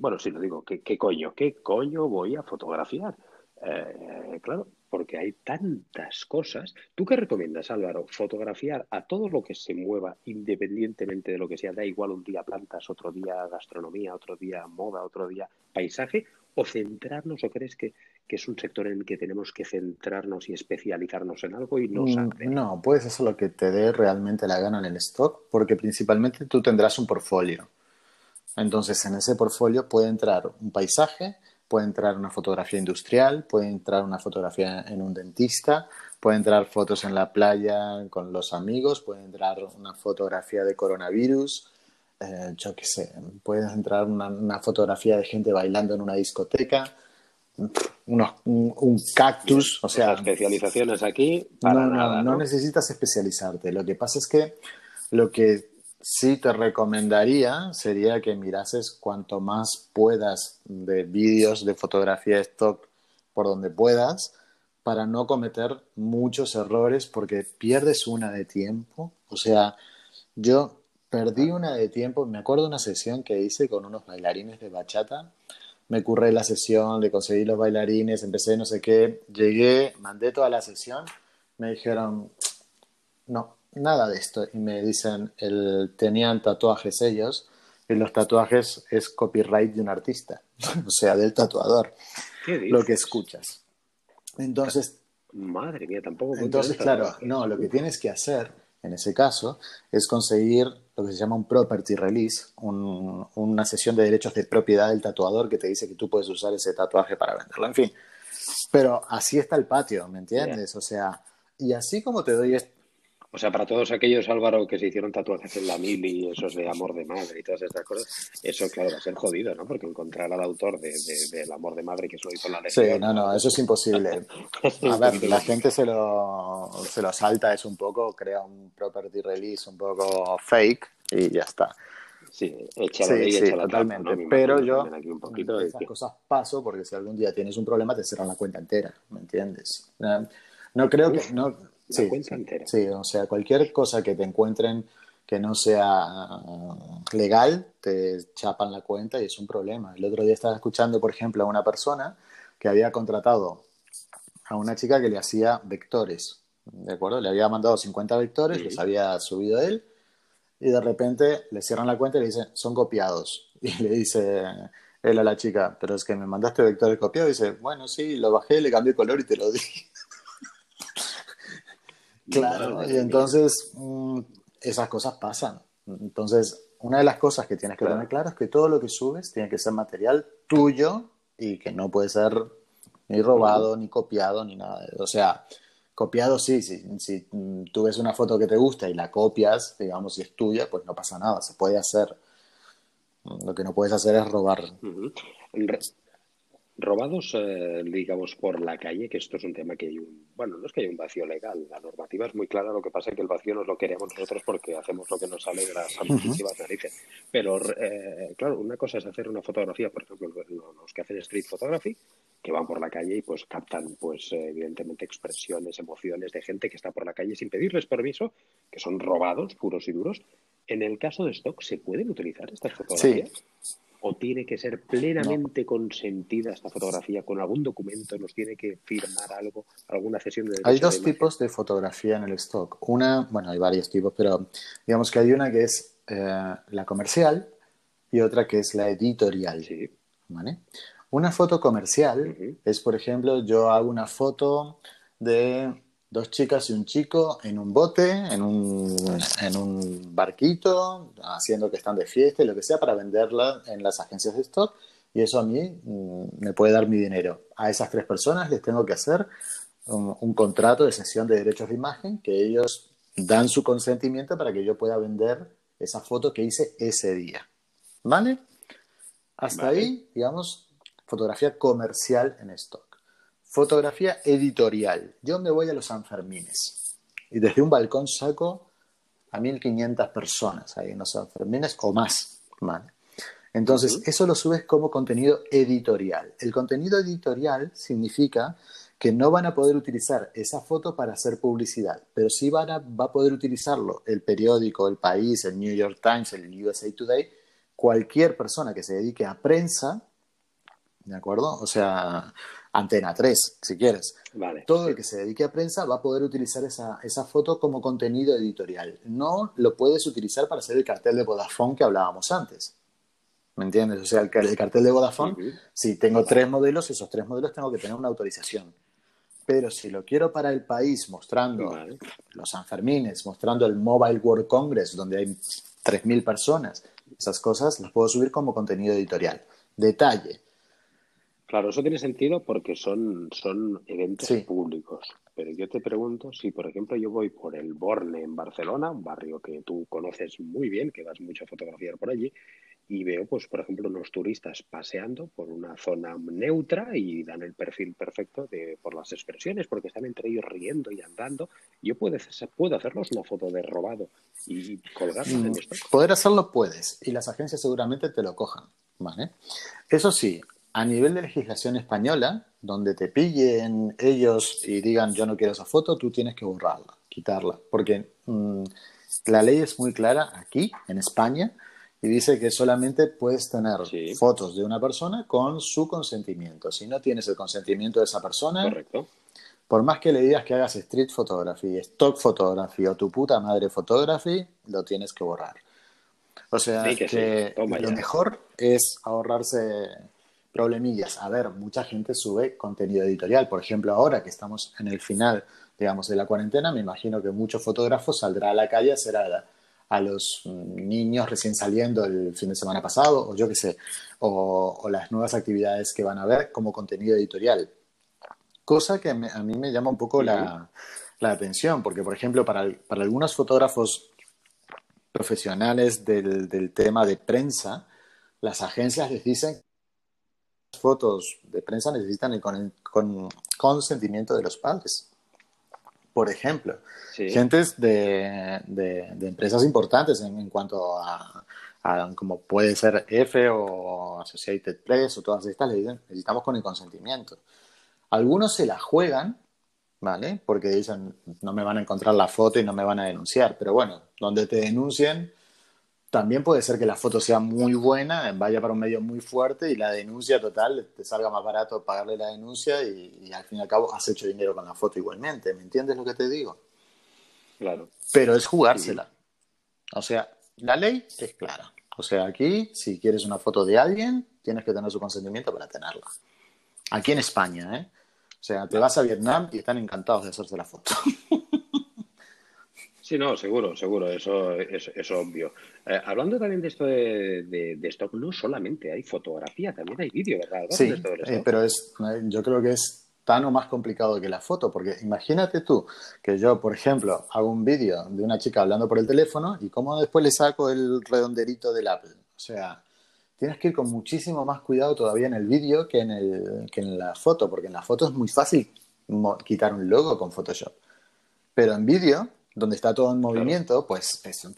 bueno, si lo digo, ¿qué, coño? ¿Qué coño voy a fotografiar? Eh, claro, porque hay tantas cosas. ¿Tú qué recomiendas, Álvaro? ¿Fotografiar a todo lo que se mueva independientemente de lo que sea? Da igual un día plantas, otro día gastronomía, otro día moda, otro día paisaje, o centrarnos, o crees que, es un sector en el que tenemos que centrarnos y especializarnos en algo y no mm, No, puedes hacer lo que te dé realmente la gana en el stock, porque principalmente tú tendrás un portfolio. Entonces, en ese portfolio puede entrar un paisaje, puede entrar una fotografía industrial, puede entrar una fotografía en un dentista, puede entrar fotos en la playa con los amigos, puede entrar una fotografía de coronavirus, eh, yo qué sé, puede entrar una, fotografía de gente bailando en una discoteca, un, cactus, o sea... Especializaciones aquí para no, nada. no necesitas especializarte. Lo que pasa es que lo que sí te recomendaría sería que mirases cuanto más puedas de vídeos de fotografía stock por donde puedas para no cometer muchos errores porque pierdes una de tiempo. O sea, yo perdí una de tiempo, me acuerdo una sesión que hice con unos bailarines de bachata. Me curré la sesión, le conseguí los bailarines, empecé no sé qué, llegué, mandé toda la sesión, me dijeron, no, nada de esto. Y me dicen, el, tenían tatuajes ellos, y los tatuajes es copyright de un artista, (laughs) o sea, del tatuador, lo que escuchas. Entonces... Madre mía, tampoco... Entonces, claro, no, lo que tienes que hacer en ese caso es conseguir lo que se llama un property release, una sesión de derechos de propiedad del tatuador que te dice que tú puedes usar ese tatuaje para venderlo. En fin, pero así está el patio, ¿me entiendes? O sea, y así como te doy o sea, para todos aquellos, Álvaro, que se hicieron tatuajes en la mili, esos de amor de madre y todas esas cosas, eso, claro, va a ser jodido, ¿no? Porque encontrar al autor del de, amor de madre que eso hizo la legión... Sí, no, no, eso es imposible. (laughs) A ver, la gente se lo, se lo salta, es un poco, crea un property release un poco fake y ya está. Sí, échala sí, sí, totalmente. Pero yo un poquito esas cosas paso porque si algún día tienes un problema te cierran la cuenta entera, ¿me entiendes? No creo que... No, sí, cuenta entera. Sí, o sea, cualquier cosa que te encuentren que no sea legal, te chapan la cuenta y es un problema. El otro día estaba escuchando, por ejemplo, a una persona que había contratado a una chica que le hacía vectores, ¿de acuerdo? Le había mandado 50 vectores, los había subido él, y de repente le cierran la cuenta y le dicen, son copiados. (laughs) Y le dice él a la chica, pero es que me mandaste vectores copiados. Y dice, bueno, sí, lo bajé, le cambié color y te lo di. Claro, y entonces mm, esas cosas pasan. Entonces, una de las cosas que tienes que tener claro es que todo lo que subes tiene que ser material tuyo y que no puede ser ni robado, ni copiado, ni nada. O sea, copiado sí, si, si tú ves una foto que te gusta y la copias, digamos, si es tuya, pues no pasa nada, se puede hacer. Lo que no puedes hacer es robar robados, eh, digamos, por la calle, que esto es un tema que hay un, bueno, no es que haya un vacío legal, la normativa es muy clara, lo que pasa es que el vacío nos lo queremos nosotros porque hacemos lo que nos sale de las santísimas narices. Pero, eh, claro, una cosa es hacer una fotografía, por ejemplo, los que hacen street photography, que van por la calle y pues captan, pues, evidentemente, expresiones, emociones de gente que está por la calle sin pedirles permiso, que son robados, puros y duros. En el caso de stock, ¿se pueden utilizar estas fotografías? Sí o tiene que ser plenamente consentida esta fotografía con algún documento, nos tiene que firmar algo, alguna cesión de Hay dos tipos de fotografía en el stock. Una, bueno, hay varios tipos, pero digamos que hay una que es eh, la comercial y otra que es la editorial. ¿vale? Una foto comercial es, por ejemplo, yo hago una foto de dos chicas y un chico en un bote, en un, en un barquito, haciendo que están de fiesta y lo que sea para venderla en las agencias de stock. Y eso a mí mm, me puede dar mi dinero. A esas tres personas les tengo que hacer un, contrato de sesión de derechos de imagen que ellos dan su consentimiento para que yo pueda vender esa foto que hice ese día. ¿Vale? Hasta ahí, digamos, fotografía comercial en stock. Fotografía editorial. Yo me voy a los Sanfermines y desde un balcón saco a 1500 personas ahí en los Sanfermines o más. Entonces, eso lo subes como contenido editorial. El contenido editorial significa que no van a poder utilizar esa foto para hacer publicidad, pero sí van a, va a poder utilizarlo el periódico, el país, el New York Times, el USA Today, cualquier persona que se dedique a prensa, ¿de acuerdo? O sea, Antena 3, si quieres. Vale. Todo el que se dedique a prensa va a poder utilizar esa, esa foto como contenido editorial. No lo puedes utilizar para hacer el cartel de Vodafone que hablábamos antes. ¿Me entiendes? O sea, el, el cartel de Vodafone, si tengo tres modelos, esos tres modelos tengo que tener una autorización. Pero si lo quiero para el país, mostrando Vale. los Sanfermines, mostrando el Mobile World Congress, donde hay 3.000 personas, esas cosas las puedo subir como contenido editorial. Detalle. Claro, eso tiene sentido porque son, son eventos Sí. públicos. Pero yo te pregunto si, por ejemplo, yo voy por el Borne en Barcelona, un barrio que tú conoces muy bien, que vas mucho a fotografiar por allí, y veo, pues, por ejemplo, unos turistas paseando por una zona neutra y dan el perfil perfecto de, por las expresiones, porque están entre ellos riendo y andando. Yo puedo, puedo hacerlos una foto de robado y colgarla en Mm, esto. Poder hacerlo puedes, y las agencias seguramente te lo cojan. ¿vale? Eso sí, a nivel de legislación española, donde te pillen ellos y digan yo no quiero esa foto, tú tienes que borrarla, quitarla, porque mm, la ley es muy clara aquí, en España, y dice que solamente puedes tener Sí. fotos de una persona con su consentimiento. Si no tienes el consentimiento de esa persona, Correcto. por más que le digas que hagas street photography, stock photography o tu puta madre photography, lo tienes que borrar. O sea, Sí, que que, sí. Toma lo mejor es ahorrarse problemillas. A ver, mucha gente sube contenido editorial. Por ejemplo, ahora que estamos en el final, digamos, de la cuarentena, me imagino que muchos fotógrafos saldrán a la calle a hacer a, a los mm, niños recién saliendo el fin de semana pasado, o yo qué sé, o, o las nuevas actividades que van a ver como contenido editorial. Cosa que me- a mí me llama un poco la, la atención, porque, por ejemplo, para, para algunos fotógrafos profesionales del, del tema de prensa, las agencias les dicen fotos de prensa necesitan el con, con- consentimiento de los padres. Por ejemplo, Sí. gentes de, de- de empresas importantes en, en cuanto a, a como puede ser F o Associated Press o todas estas, le dicen necesitamos con el consentimiento. Algunos se la juegan, ¿vale? Porque dicen no me van a encontrar la foto y no me van a denunciar. Pero bueno, donde te denuncien, también puede ser que la foto sea muy buena, vaya para un medio muy fuerte y la denuncia total te salga más barato pagarle la denuncia y, y al fin y al cabo has hecho dinero con la foto igualmente. ¿Me entiendes lo que te digo? Claro. Pero es jugársela. O sea, la ley es clara. O sea, aquí, si quieres una foto de alguien, tienes que tener su consentimiento para tenerla. Aquí en España, ¿eh? O sea, te vas a Vietnam y están encantados de hacerse la foto. (laughs) Sí, no, seguro, seguro, eso es, es obvio. Eh, hablando también de esto de, de- de stock, no solamente hay fotografía, también hay vídeo, ¿verdad? Sí, eh, pero es, eh, yo creo que es tan o más complicado que la foto, porque imagínate tú que yo, por ejemplo, hago un vídeo de una chica hablando por el teléfono y cómo después le saco el redonderito del Apple. O sea, tienes que ir con muchísimo más cuidado todavía en el vídeo que en, el, que en la foto, porque en la foto es muy fácil quitar un logo con Photoshop. Pero en vídeo, donde está todo en movimiento, pues es, un-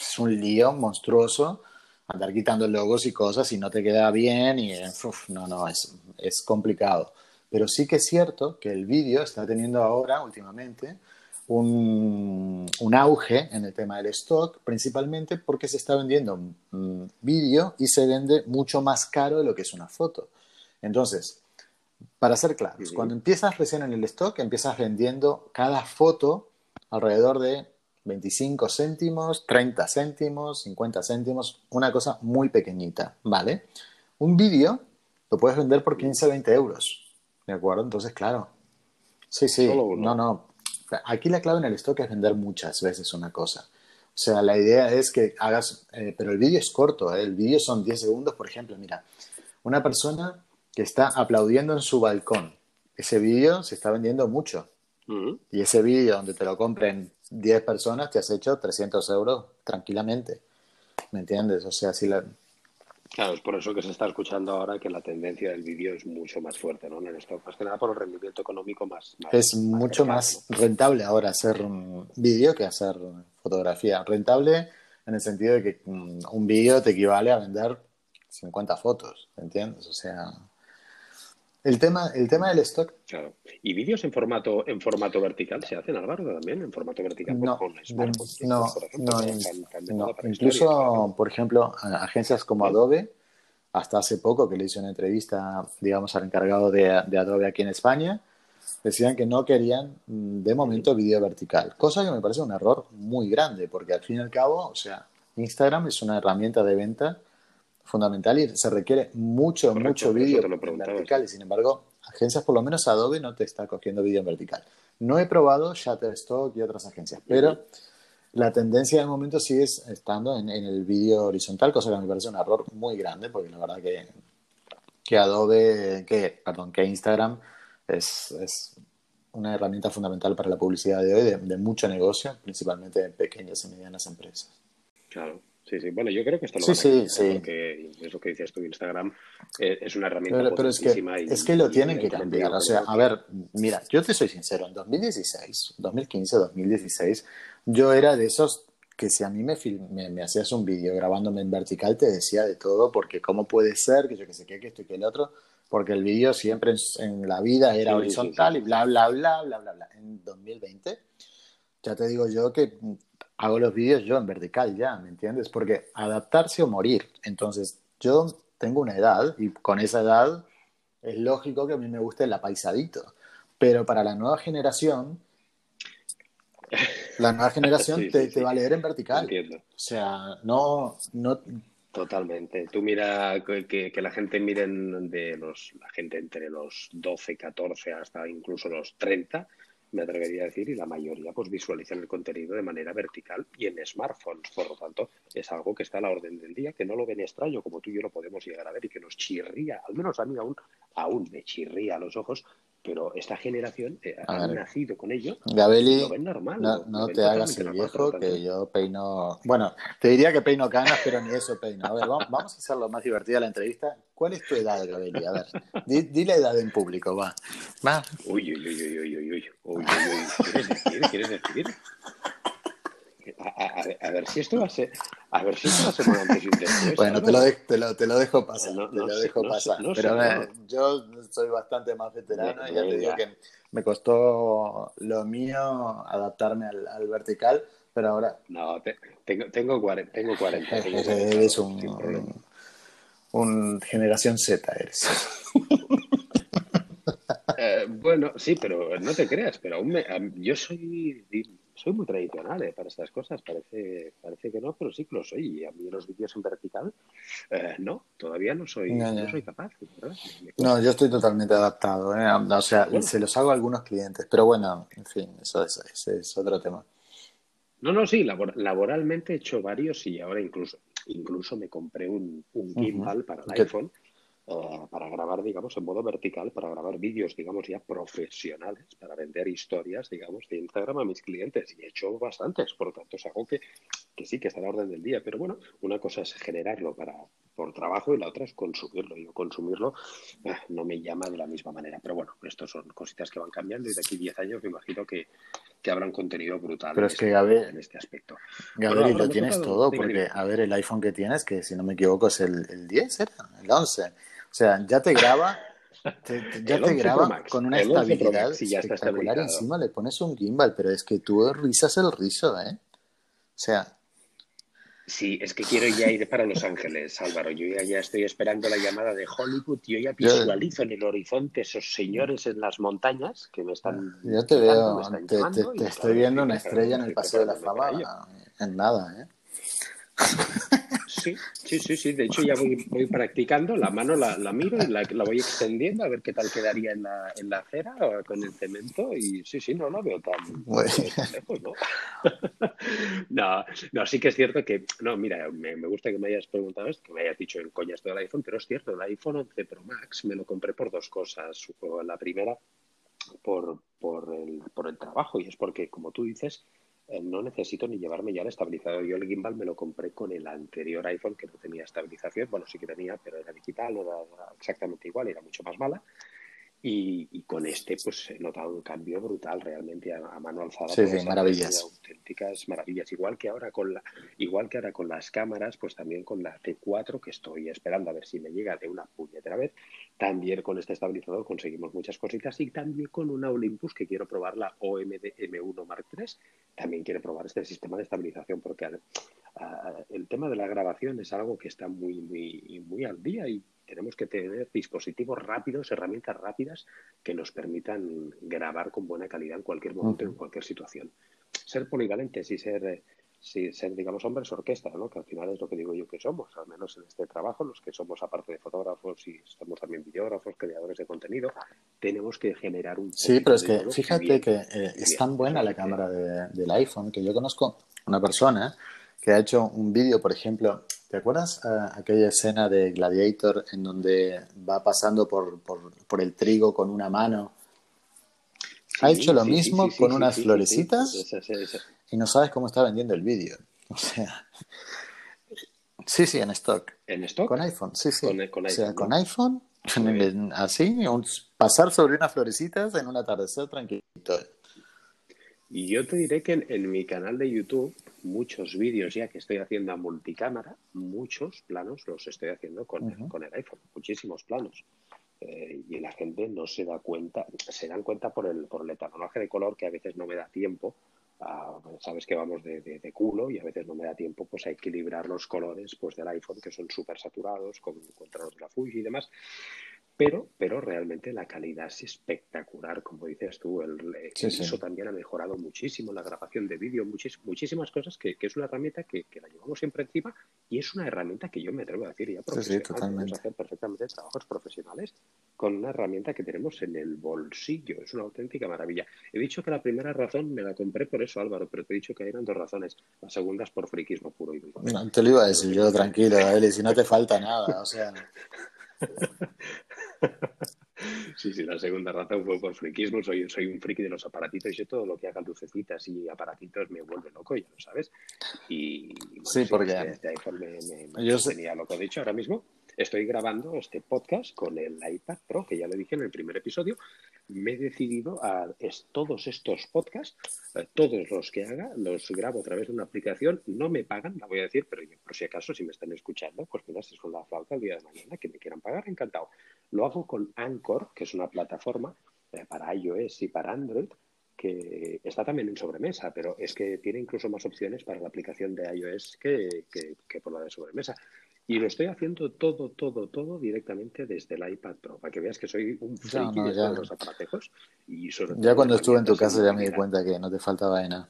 es un lío monstruoso andar quitando logos y cosas y no te queda bien y uf, no, no, es, es complicado. Pero sí que es cierto que el vídeo está teniendo ahora, últimamente, un, un auge en el tema del stock, principalmente porque se está vendiendo mm, vídeo y se vende mucho más caro de lo que es una foto. Entonces, para ser claros, Ujú. cuando empiezas recién en el stock, empiezas vendiendo cada foto alrededor de 25 céntimos, 30 céntimos, 50 céntimos, una cosa muy pequeñita, ¿vale? Un vídeo lo puedes vender por 15, 20 euros, ¿de acuerdo? Entonces, claro. Sí, sí, no, no. Aquí la clave en el stock es vender muchas veces una cosa. O sea, la idea es que hagas, eh, pero el vídeo es corto, ¿eh? el vídeo son 10 segundos, por ejemplo, mira, una persona que está aplaudiendo en su balcón, ese vídeo se está vendiendo mucho. Ujú. Y ese vídeo donde te lo compren 10 personas, te has hecho 300 euros tranquilamente. ¿Me entiendes? O sea, si la... Claro, es por eso que se está escuchando ahora que la tendencia del vídeo es mucho más fuerte, ¿no? En el stock, más que nada por el rendimiento económico más, más- es mucho cercano, más rentable ahora hacer un vídeo que hacer fotografía. Rentable en el sentido de que mm, un vídeo te equivale a vender 50 fotos, ¿me entiendes? O sea, el tema, el tema del stock Claro. ¿Y vídeos en formato en formato vertical se hacen, Álvaro, también? En formato vertical No, con de- smartphones, no, por ejemplo, no, de Incluso, por ejemplo, agencias como. Adobe hasta hace poco que le hice una entrevista, digamos, al encargado de, Adobe aquí en España, decían que no querían mm, de momento vídeo vertical, cosa que me parece un error muy grande, porque al fin y al cabo, o sea, Instagram es una herramienta de venta fundamental y se requiere mucho, mucho vídeo vertical y sin embargo, agencias, por lo menos Adobe no te está cogiendo vídeo en vertical. No he probado Shutterstock y otras agencias, pero la tendencia de momento sigue estando en, el vídeo horizontal, cosa que me parece un error muy grande, porque la verdad que, que Adobe, que, perdón, que Instagram es, es una herramienta fundamental para la publicidad de hoy, de, mucho negocio, principalmente en pequeñas y medianas empresas. Claro. Sí, sí. Bueno, yo creo que esto lo sí, sí, sí. porque es lo que dices tú, Instagram eh, es una herramienta pero, es que, es que lo tienen que cambiar. O sea, a ver, mira, yo te soy sincero, en 2016, 2015, 2016, yo era de esos que si a mí me, me, hacías un vídeo grabándome en vertical te decía de todo, porque cómo puede ser que yo que sé qué, que esto y que el otro, porque el vídeo siempre en, la vida era horizontal y bla, bla, bla, bla, bla, bla. En 2020, ya te digo yo que hago los vídeos yo en vertical ya, ¿me entiendes? Porque adaptarse o morir. Entonces, yo tengo una edad y con esa edad es lógico que a mí me guste el apaisadito. Pero para la nueva generación, la nueva generación (laughs) te, va a leer en vertical. Entiendo. O sea, no, no. Totalmente. Tú mira que, que la gente miren de los, la gente entre los 12, 14 hasta incluso los 30 me atrevería a decir, y la mayoría pues visualizan el contenido de manera vertical y en smartphones. Por lo tanto, es algo que está a la orden del día, que no lo ven extraño, como tú y yo lo podemos llegar a ver, y que nos chirría, al menos a mí aún, aún me chirría a los ojos, pero esta generación eh, ha nacido con ello. Gabeli, lo ven normal, no, te hagas el viejo, que yo peino... Bueno, te diría que peino canas, pero ni eso peino. A ver, vamos, a hacerlo más divertida la entrevista. ¿Cuál es tu edad, Gabeli? A ver, di, la edad en público, va. va. Uy, uy, uy, uy, uy, uy, uy, uy, ¿Quieres decir? ¿Quieres decir? A, ver si esto va a ser a ver si esto va a ser un antes y un después. Bueno, te lo, te, lo, te lo, dejo pasar. No, te lo dejo pasar. pero eh, yo soy bastante más veterano y ya te digo que me costó lo mío adaptarme al, al vertical, pero ahora. No, tengo, tengo 40. Tengo 40 (laughs) eres un, un generación Z, eres. (laughs) Eh, bueno, sí, pero no te creas, pero aún me, yo soy soy muy tradicional eh, para estas cosas. Parece, parece que no, pero sí que lo soy. Y a mí los vídeos en vertical, eh, no, todavía no soy, no, soy capaz. No, yo estoy totalmente adaptado. Eh. O sea, se los hago a algunos clientes, pero bueno, en fin, eso es, ese es otro tema. No, no, sí, laboralmente he hecho varios y ahora incluso, incluso me compré un, un gimbal para el iPhone eh, para grabar, digamos, en modo vertical, para grabar vídeos, digamos, ya profesionales, para vender historias, digamos, de Instagram a mis clientes. Y he hecho bastantes, por lo tanto, es algo que, que sí que está a la orden del día. Pero bueno, una cosa es generarlo para, por trabajo y la otra es consumirlo. Y consumirlo eh, no me llama de la misma manera. Pero bueno, esto son cositas que van cambiando y de aquí 10 años me imagino que, que habrá un contenido brutal Pero es que, en este aspecto. Gabriel, lo tienes todo, porque, a ver, el iPhone que tienes, que si no me equivoco es el, el 10, ¿era? El 11 o sea, ya te graba, ya te graba con una estabilidad espectacular. Encima le pones un gimbal, pero es que tú risas el rizo, ¿eh? O sea. Sí, es que quiero ya ir para Los Ángeles, Álvaro. Yo ya, estoy esperando la llamada de Hollywood. Yo ya visualizo en el horizonte esos señores en las montañas que me están. Yo te veo, te, estoy viendo una estrella en el Paseo de la Fama en nada, ¿eh? Sí, sí, sí, sí. De hecho, ya voy, voy practicando. La mano la, la miro y la, la, voy extendiendo a ver qué tal quedaría en la, en la acera o con el cemento. Y sí, sí, no lo veo tan, lejos, ¿no? (laughs) ¿no? ¿no? sí que es cierto que. No, mira, me, me, gusta que me hayas preguntado esto, que me hayas dicho en coñas del iPhone, pero es cierto, el iPhone 11 Pro Max me lo compré por dos cosas. La primera, por, por, el, por el trabajo, y es porque, como tú dices, no necesito ni llevarme ya el estabilizador. Yo el gimbal me lo compré con el anterior iPhone que no tenía estabilización. Bueno, sí que tenía, pero era digital, era exactamente igual, era mucho más mala. Y, con este, pues he notado un cambio brutal realmente a, mano alzada. Sí, sí, maravillas. Auténticas maravillas. Igual que ahora con la, igual que ahora con las cámaras, pues también con la T4, que estoy esperando a ver si me llega de una puñetera vez. También con este estabilizador conseguimos muchas cositas. Y también con una Olympus que quiero probar la OMD M1 Mark III. También quiero probar este sistema de estabilización porque el tema de la grabación es algo que está muy, muy, muy al día y tenemos que tener dispositivos rápidos, herramientas rápidas que nos permitan grabar con buena calidad en cualquier momento, en cualquier situación. Ser polivalentes y ser, eh, ser, digamos, hombres orquesta, ¿no? que al final es lo que digo yo que somos, al menos en este trabajo, los que somos, aparte de fotógrafos y somos también videógrafos, creadores de contenido, tenemos que generar un... Sí, pero es que fíjate que eh, es tan buena la cámara del iPhone que yo conozco una persona que ha hecho un vídeo, por ejemplo, ¿Te acuerdas uh, aquella escena de Gladiator en donde va pasando por, por, por el trigo con una mano? ha hecho lo mismo con unas florecitas y no sabes cómo está vendiendo el vídeo. (laughs) O sea, sí, sí, en stock. ¿En stock? Con iPhone, sí, sí. Con, o sea, con iPhone, (laughs) así, pasar sobre unas florecitas en un atardecer tranquilito. Y yo te diré que en, mi canal de YouTube, muchos vídeos ya que estoy haciendo a multicámara, muchos planos los estoy haciendo con, con el iPhone, muchísimos planos. Eh, y la gente no se da cuenta, se dan cuenta por el, por el etanonaje de color que a veces no me da tiempo. sabes que vamos de, de, culo y a veces no me da tiempo pues a equilibrar los colores pues del iPhone que son súper saturados con, contra los de la Fuji y demás pero, pero realmente la calidad es espectacular, como dices tú. El, eso también ha mejorado muchísimo la grabación de vídeo, muchísimas cosas, que, es una herramienta que, la llevamos siempre encima y es una herramienta que yo me atrevo a decir ya profesional. Podemos hacer perfectamente trabajos profesionales con una herramienta que tenemos en el bolsillo. Es una auténtica maravilla. He dicho que la primera razón me la compré por eso, Álvaro, pero te he dicho que eran dos razones. La segunda es por friquismo puro y duro. No, te lo iba a decir yo, tranquilo, Eli, si no te falta nada, o sea... (laughs) Sí, sí, la segunda razón fue por friquismo. Soy, soy un friki de los aparatitos y todo lo que haga lucecitas y aparatitos me vuelve loco, ya lo sabes. Y sí, porque este, este iPhone me, me, tenía loco. De hecho, ahora mismo estoy grabando este podcast con el iPad Pro, que ya lo dije en el primer episodio. Me he decidido a todos estos podcasts, eh, todos los que haga, los grabo a través de una aplicación. No me pagan, la voy a decir, pero por si acaso, si me están escuchando, pues mira, si es la flauta el día de mañana, que me quieran pagar, encantado. Lo hago con Anchor, que es una plataforma eh, para iOS y para Android, que está también en sobremesa, pero es que tiene incluso más opciones para la aplicación de iOS que, que por la de sobremesa. Y lo estoy haciendo todo, todo, todo directamente desde el iPad Pro, para que veas que soy un friki de todos los aparatejos. Y ya cuando estuve en tu casa ya me di cuenta que no te faltaba de nada.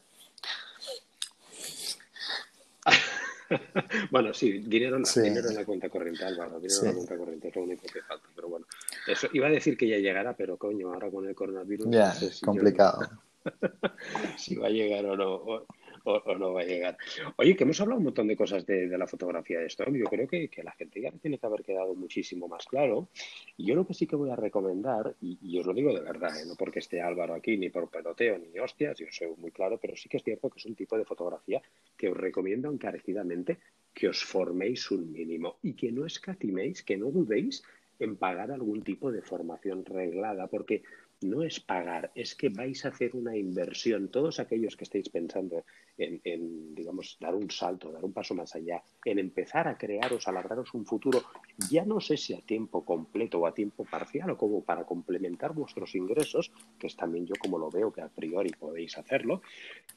(laughs) bueno, sí dinero, dinero en la cuenta corriente, Álvaro, dinero en la cuenta corriente es lo único que falta, pero bueno. Eso, iba a decir que ya llegará, pero coño, ahora con el coronavirus... Ya, es complicado. (laughs) si va a llegar o no o, no va a llegar. Oye, que hemos hablado un montón de cosas de, la fotografía de esto. Yo creo que, la gente ya tiene que haber quedado muchísimo más claro. Y yo lo que sí que voy a recomendar, y, os lo digo de verdad, ¿eh? no porque esté Álvaro aquí, ni por peloteo, ni hostias, yo soy muy claro, pero sí que es cierto que es un tipo de fotografía que os recomiendo encarecidamente que os forméis un mínimo y que no escatiméis, que no dudéis en pagar algún tipo de formación reglada, porque no es pagar, es que vais a hacer una inversión. Todos aquellos que estéis pensando en, digamos, dar un salto, dar un paso más allá, en empezar a crearos, a labraros un futuro, ya no sé si a tiempo completo o a tiempo parcial o como para complementar vuestros ingresos, que es también yo como lo veo que a priori podéis hacerlo,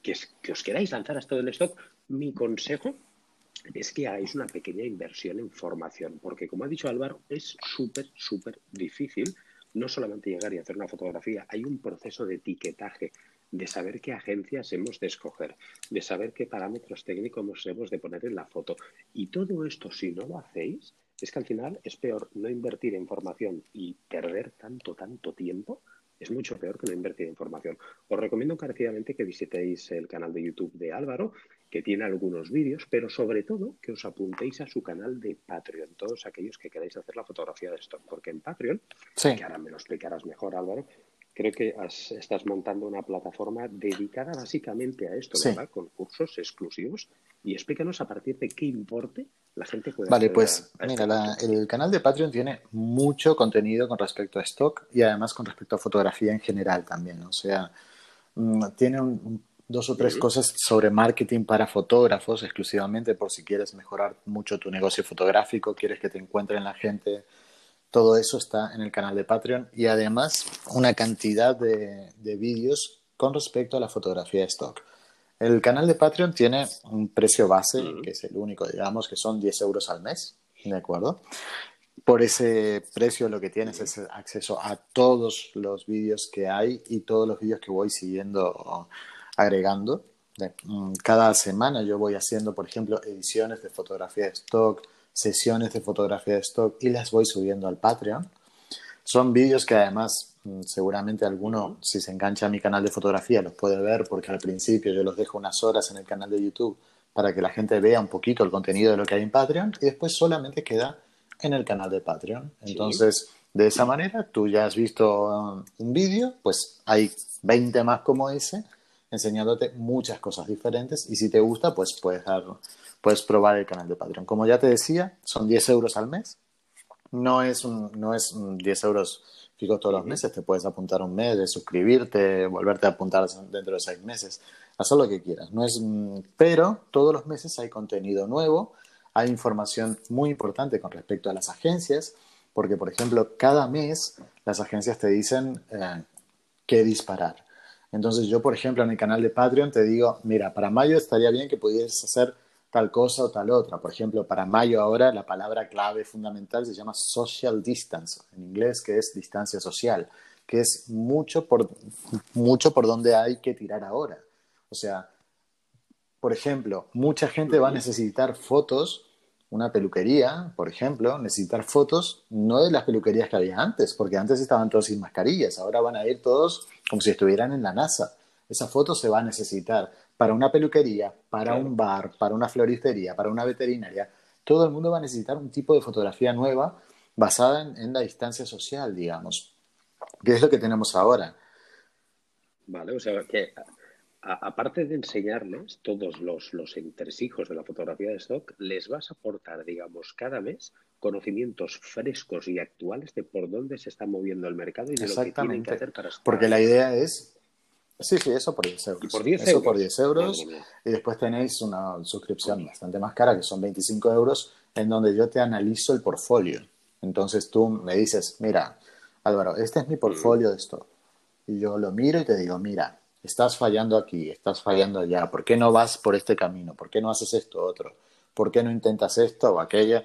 que, es, que os queráis lanzar a todo el stock, mi consejo es que hagáis una pequeña inversión en formación, porque como ha dicho Álvaro, es súper, súper difícil no solamente llegar y hacer una fotografía, hay un proceso de etiquetaje, de saber qué agencias hemos de escoger, de saber qué parámetros técnicos hemos de poner en la foto. Y todo esto, si no lo hacéis, es que al final es peor no invertir en formación y perder tanto, tanto tiempo es mucho peor que no invertir en formación. Os recomiendo encarecidamente que visitéis el canal de YouTube de Álvaro, que tiene algunos vídeos, pero sobre todo que os apuntéis a su canal de Patreon, todos aquellos que queráis hacer la fotografía de stock, porque en Patreon, que ahora me lo explicarás mejor Álvaro, creo que estás montando una plataforma dedicada básicamente a esto, ¿verdad? Con cursos exclusivos. Y explícanos a partir de qué importe la gente puede... Vale, pues mira, el canal de Patreon tiene mucho contenido con respecto a stock y además con respecto a fotografía en general también. O sea, mm, tiene dos o tres cosas sobre marketing para fotógrafos exclusivamente por si quieres mejorar mucho tu negocio fotográfico, quieres que te encuentren la gente. Todo eso está en el canal de Patreon y además una cantidad de, de vídeos con respecto a la fotografía de stock. El canal de Patreon tiene un precio base, que es el único, digamos, que son 10 euros al mes, ¿de acuerdo? Por ese precio lo que tienes es acceso a todos los vídeos que hay y todos los vídeos que voy siguiendo, agregando. Mm, cada semana yo voy haciendo, por ejemplo, ediciones de fotografía de stock, sesiones de fotografía de stock y las voy subiendo al Patreon. Son vídeos que además mm, seguramente alguno, si se engancha a mi canal de fotografía, los puede ver porque al principio yo los dejo unas horas en el canal de YouTube para que la gente vea un poquito el contenido de lo que hay en Patreon y después solamente queda en el canal de Patreon. Entonces, de esa manera, tú ya has visto um, un vídeo, pues hay 20 más como ese, enseñándote muchas cosas diferentes y si te gusta, pues puedes, dar, puedes probar el canal de Patreon. Como ya te decía, son 10 euros al mes no es, un, no es 10 euros fijo todos los meses, te puedes apuntar un mes, de suscribirte, volverte a apuntar dentro de seis meses, haz lo que quieras. No es, pero todos los meses hay contenido nuevo, hay información muy importante con respecto a las agencias, porque por ejemplo, cada mes las agencias te dicen eh, qué disparar. Entonces yo, por ejemplo, en el canal de Patreon te digo, mira, para mayo estaría bien que pudieras hacer tal cosa o tal otra. Por ejemplo, para mayo ahora la palabra clave fundamental se llama social distance, en inglés que es distancia social, que es mucho por, mucho por donde hay que tirar ahora. O sea, por ejemplo, mucha gente va a necesitar fotos, una peluquería, por ejemplo, necesitar fotos no de las peluquerías que había antes, porque antes estaban todos sin mascarillas, ahora van a ir todos como si estuvieran en la NASA. Esa foto se va a necesitar para una peluquería, para un bar, para una floristería, para una veterinaria, todo el mundo va a necesitar un tipo de fotografía nueva basada en, la distancia social, digamos. ¿Qué es lo que tenemos ahora? Vale, o sea que aparte de enseñarles todos los, los entresijos de la fotografía de stock, les vas a aportar, digamos, cada mes conocimientos frescos y actuales de por dónde se está moviendo el mercado y de lo que tienen que hacer para Porque la idea es Sí, sí, eso por 10 euros. por 10 eso euros? por 10 euros. Y después tenéis una suscripción bastante más cara, que son 25 euros, en donde yo te analizo el portfolio. Entonces tú me dices, mira, Álvaro, este es mi portfolio de esto. Y yo lo miro y te digo, mira, estás fallando aquí, estás fallando allá. ¿Por qué no vas por este camino? ¿Por qué no haces esto otro? ¿Por qué no intentas esto o aquello?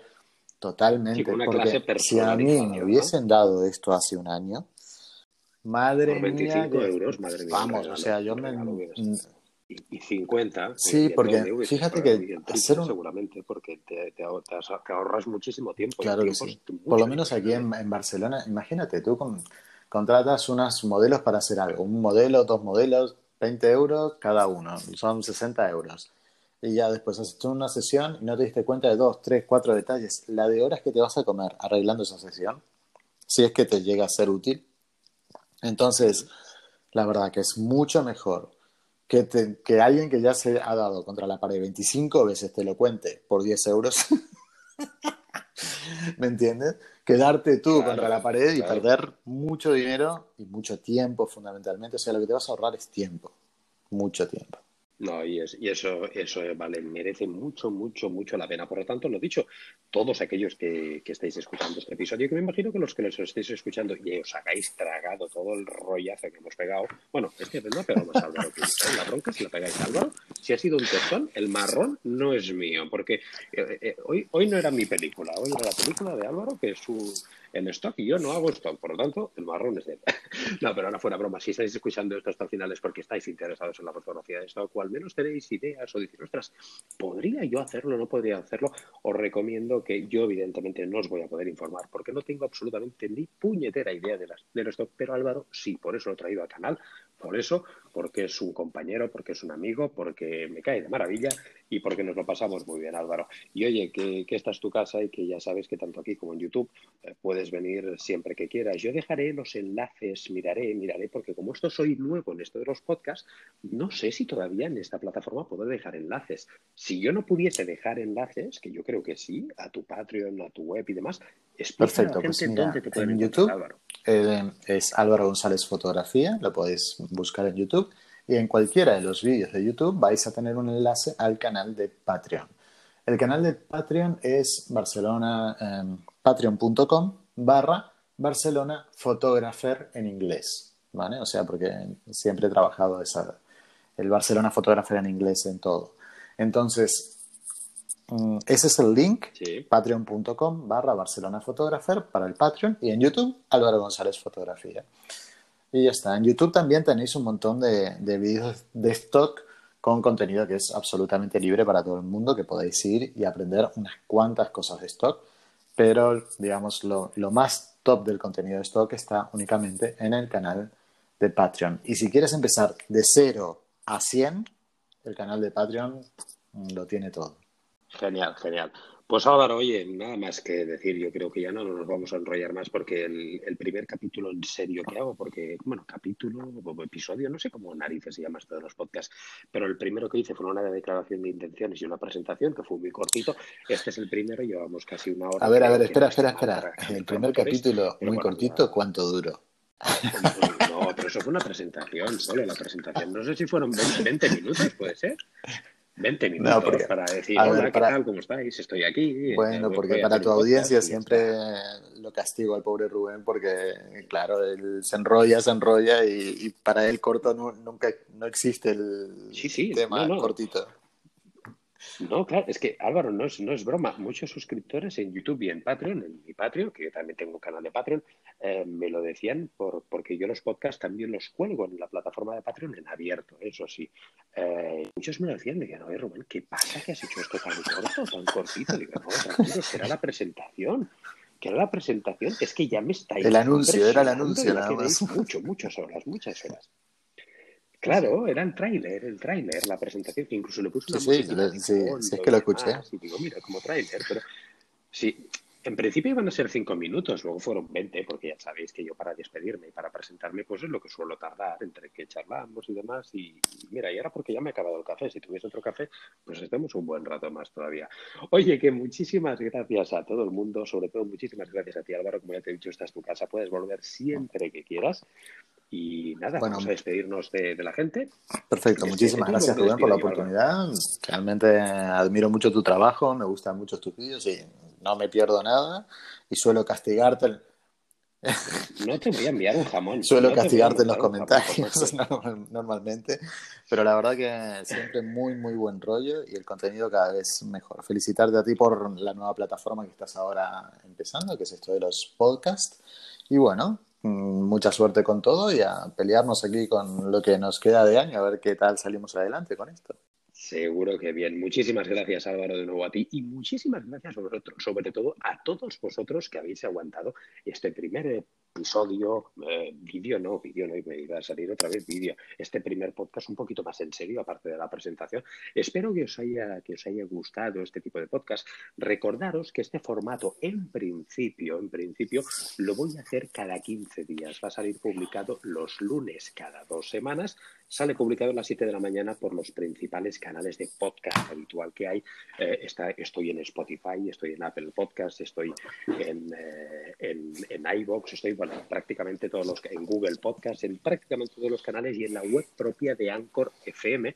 Totalmente. porque si a mí me hubiesen dado esto hace un año, Madre 25 euros, madre mía. Vamos, o sea, yo me. Y, 50. Sí, porque fíjate que hacer un... Seguramente, porque te, te, ahorras muchísimo tiempo. Claro que sí. Por lo menos aquí en, en, Barcelona, imagínate, tú con, contratas unos modelos para hacer algo. Un modelo, dos modelos, 20 euros cada uno. Son 60 euros. Y ya después haces una sesión y no te diste cuenta de dos, tres, cuatro detalles. La de horas que te vas a comer arreglando esa sesión, si es que te llega a ser útil entonces, la verdad que es mucho mejor que, alguien que ya se ha dado contra la pared 25 veces te lo cuente por 10 euros. (laughs) (laughs) ¿Me entiendes? Quedarte tú contra la pared y perder mucho dinero y mucho tiempo fundamentalmente. O sea, lo que te vas a ahorrar es tiempo, mucho tiempo. No, y, es, y eso, eso vale, merece mucho, mucho, mucho la pena. Por lo tanto, lo dicho, todos aquellos que, que estéis escuchando este episodio, que me imagino que los que los estéis escuchando y os hagáis tragado todo el rollazo que hemos pegado, bueno, es que no ha pegado más Álvaro que la bronca si la pegáis Álvaro, si ha sido un testón, el marrón no es mío, porque eh, eh, hoy, hoy no era mi película, hoy era la película de Álvaro, que es un en stock y yo no hago stock, por lo tanto, el marrón es de él. (laughs) no, pero ahora fuera broma, si estáis escuchando esto hasta el final es porque estáis interesados en la fotografía de stock o al menos tenéis ideas o decís, ostras, ¿podría yo hacerlo? ¿No podría hacerlo? Os recomiendo que yo evidentemente no os voy a poder informar porque no tengo absolutamente ni puñetera idea de las, stock, pero Álvaro sí, por eso lo he traído al canal, por eso, porque es un compañero, porque es un amigo, porque me cae de maravilla y porque nos lo pasamos muy bien, Álvaro. Y oye, que, esta es tu casa y que ya sabes que tanto aquí como en YouTube eh, puedes venir siempre que quieras. Yo dejaré los enlaces, miraré, miraré, porque como esto soy nuevo en esto de los podcasts, no sé si todavía en esta plataforma puedo dejar enlaces. Si yo no pudiese dejar enlaces, que yo creo que sí, a tu Patreon, a tu web y demás, perfecto. pues en YouTube eh, es Álvaro González Fotografía, lo podéis buscar en YouTube y en cualquiera de los vídeos de YouTube vais a tener un enlace al canal de Patreon. El canal de Patreon es barcelona, em, patreon.com barra Barcelona Photographer en inglés, ¿vale? O sea, porque siempre he trabajado esa, el Barcelona Photographer en inglés en todo. Entonces, ese es el link, patreon.com barra Barcelona Photographer para el Patreon y en YouTube Álvaro González Fotografía. Y ya está. En YouTube también tenéis un montón de, de vídeos de stock con contenido que es absolutamente libre para todo el mundo, que podéis ir y aprender unas cuantas cosas de stock. Pero, digamos, lo, lo más top del contenido de stock está únicamente en el canal de Patreon. Y si quieres empezar de 0 a 100, el canal de Patreon lo tiene todo. Genial, genial. Pues Álvaro, oye, nada más que decir, yo creo que ya no nos vamos a enrollar más porque el, primer capítulo en serio que hago, porque, bueno, capítulo o episodio, no sé cómo narices se llama esto de los podcasts, pero el primero que hice fue una declaración de intenciones y una presentación que fue muy cortito. Este es el primero, llevamos casi una hora. A ver, a ver, espera, espera, espera. El primer capítulo, muy cortito, ¿cuánto duró? No, pero eso fue una presentación, solo la presentación. No sé si fueron 20 minutos, puede ser. 20 minutos para decir, hola, ¿qué tal? ¿Cómo estáis? Estoy aquí. Bueno, porque para tu audiencia siempre lo castigo al pobre Rubén porque, claro, él se enrolla, se enrolla y, para él corto nunca no existe el tema cortito. No, claro, es que Álvaro, no es, no es broma. Muchos suscriptores en YouTube y en Patreon, en mi Patreon, que yo también tengo un canal de Patreon, eh, me lo decían por, porque yo los podcasts también los cuelgo en la plataforma de Patreon en abierto, eso sí. Eh, muchos me lo decían, me decían, oye Rubén, ¿qué pasa que has hecho esto tan corto, tan cortito? Digo, no, tranquilo, será la presentación. Que era la presentación, es que ya me estáis. El anuncio, era el anuncio, nada más. Mucho, muchas horas, muchas horas. Claro, era el tráiler, el tráiler, la presentación, que incluso le puse una Sí, sí, sí, sí, es que lo escuché. Y digo, mira, como tráiler, pero sí, en principio iban a ser cinco minutos, luego fueron 20, porque ya sabéis que yo para despedirme y para presentarme, pues es lo que suelo tardar entre que charlamos y demás. Y, mira, y ahora porque ya me ha acabado el café, si tuviese otro café, pues estemos un buen rato más todavía. Oye, que muchísimas gracias a todo el mundo, sobre todo muchísimas gracias a ti, Álvaro, como ya te he dicho, esta es tu casa, puedes volver siempre que quieras. Y nada, vamos a despedirnos de, la gente. Perfecto, muchísimas gracias Rubén por la oportunidad. Realmente admiro mucho tu trabajo, me gustan mucho tus vídeos y no me pierdo nada y suelo castigarte. No te voy a enviar un jamón. (laughs) Suelo castigarte en los comentarios (laughs) normalmente, pero la verdad que siempre muy, muy buen rollo y el contenido cada vez mejor. Felicitarte a ti por la nueva plataforma que estás ahora empezando, que es esto de los podcasts. Y bueno, mm, mucha suerte con todo y a pelearnos aquí con lo que nos queda de año, a ver qué tal salimos adelante con esto. Seguro que bien. Muchísimas gracias Álvaro de nuevo a ti y muchísimas gracias vosotros, sobre todo a todos vosotros que habéis aguantado este primer episodio, eh, vídeo no, vídeo no, me iba a salir otra vez vídeo, este primer podcast un poquito más en serio, aparte de la presentación. Espero que os haya, que os haya gustado este tipo de podcast. Recordaros que este formato, en principio, en principio, lo voy a hacer cada 15 días. Va a salir publicado los lunes cada dos semanas. Sale publicado a las 7 de la mañana por los principales canales de podcast habitual que hay. Eh, está, estoy en Spotify, estoy en Apple Podcast, estoy en, eh, en, en estoy prácticamente todos los en Google Podcast, en prácticamente todos los canales y en la web propia de Anchor FM,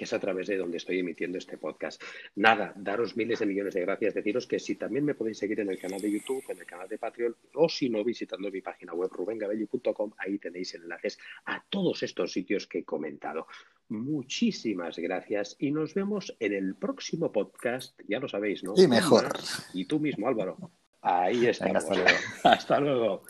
que es a través de donde estoy emitiendo este podcast. Nada, daros miles de millones de gracias, deciros que si también me podéis seguir en el canal de YouTube, en el canal de Patreon, o si no, visitando mi página web rubengabelli.com, ahí tenéis enlaces a todos estos sitios que he comentado. Muchísimas gracias y nos vemos en el próximo podcast, ya lo sabéis, ¿no? Y mejor. Y tú mismo, Álvaro. Ahí está. (laughs) hasta luego. hasta luego.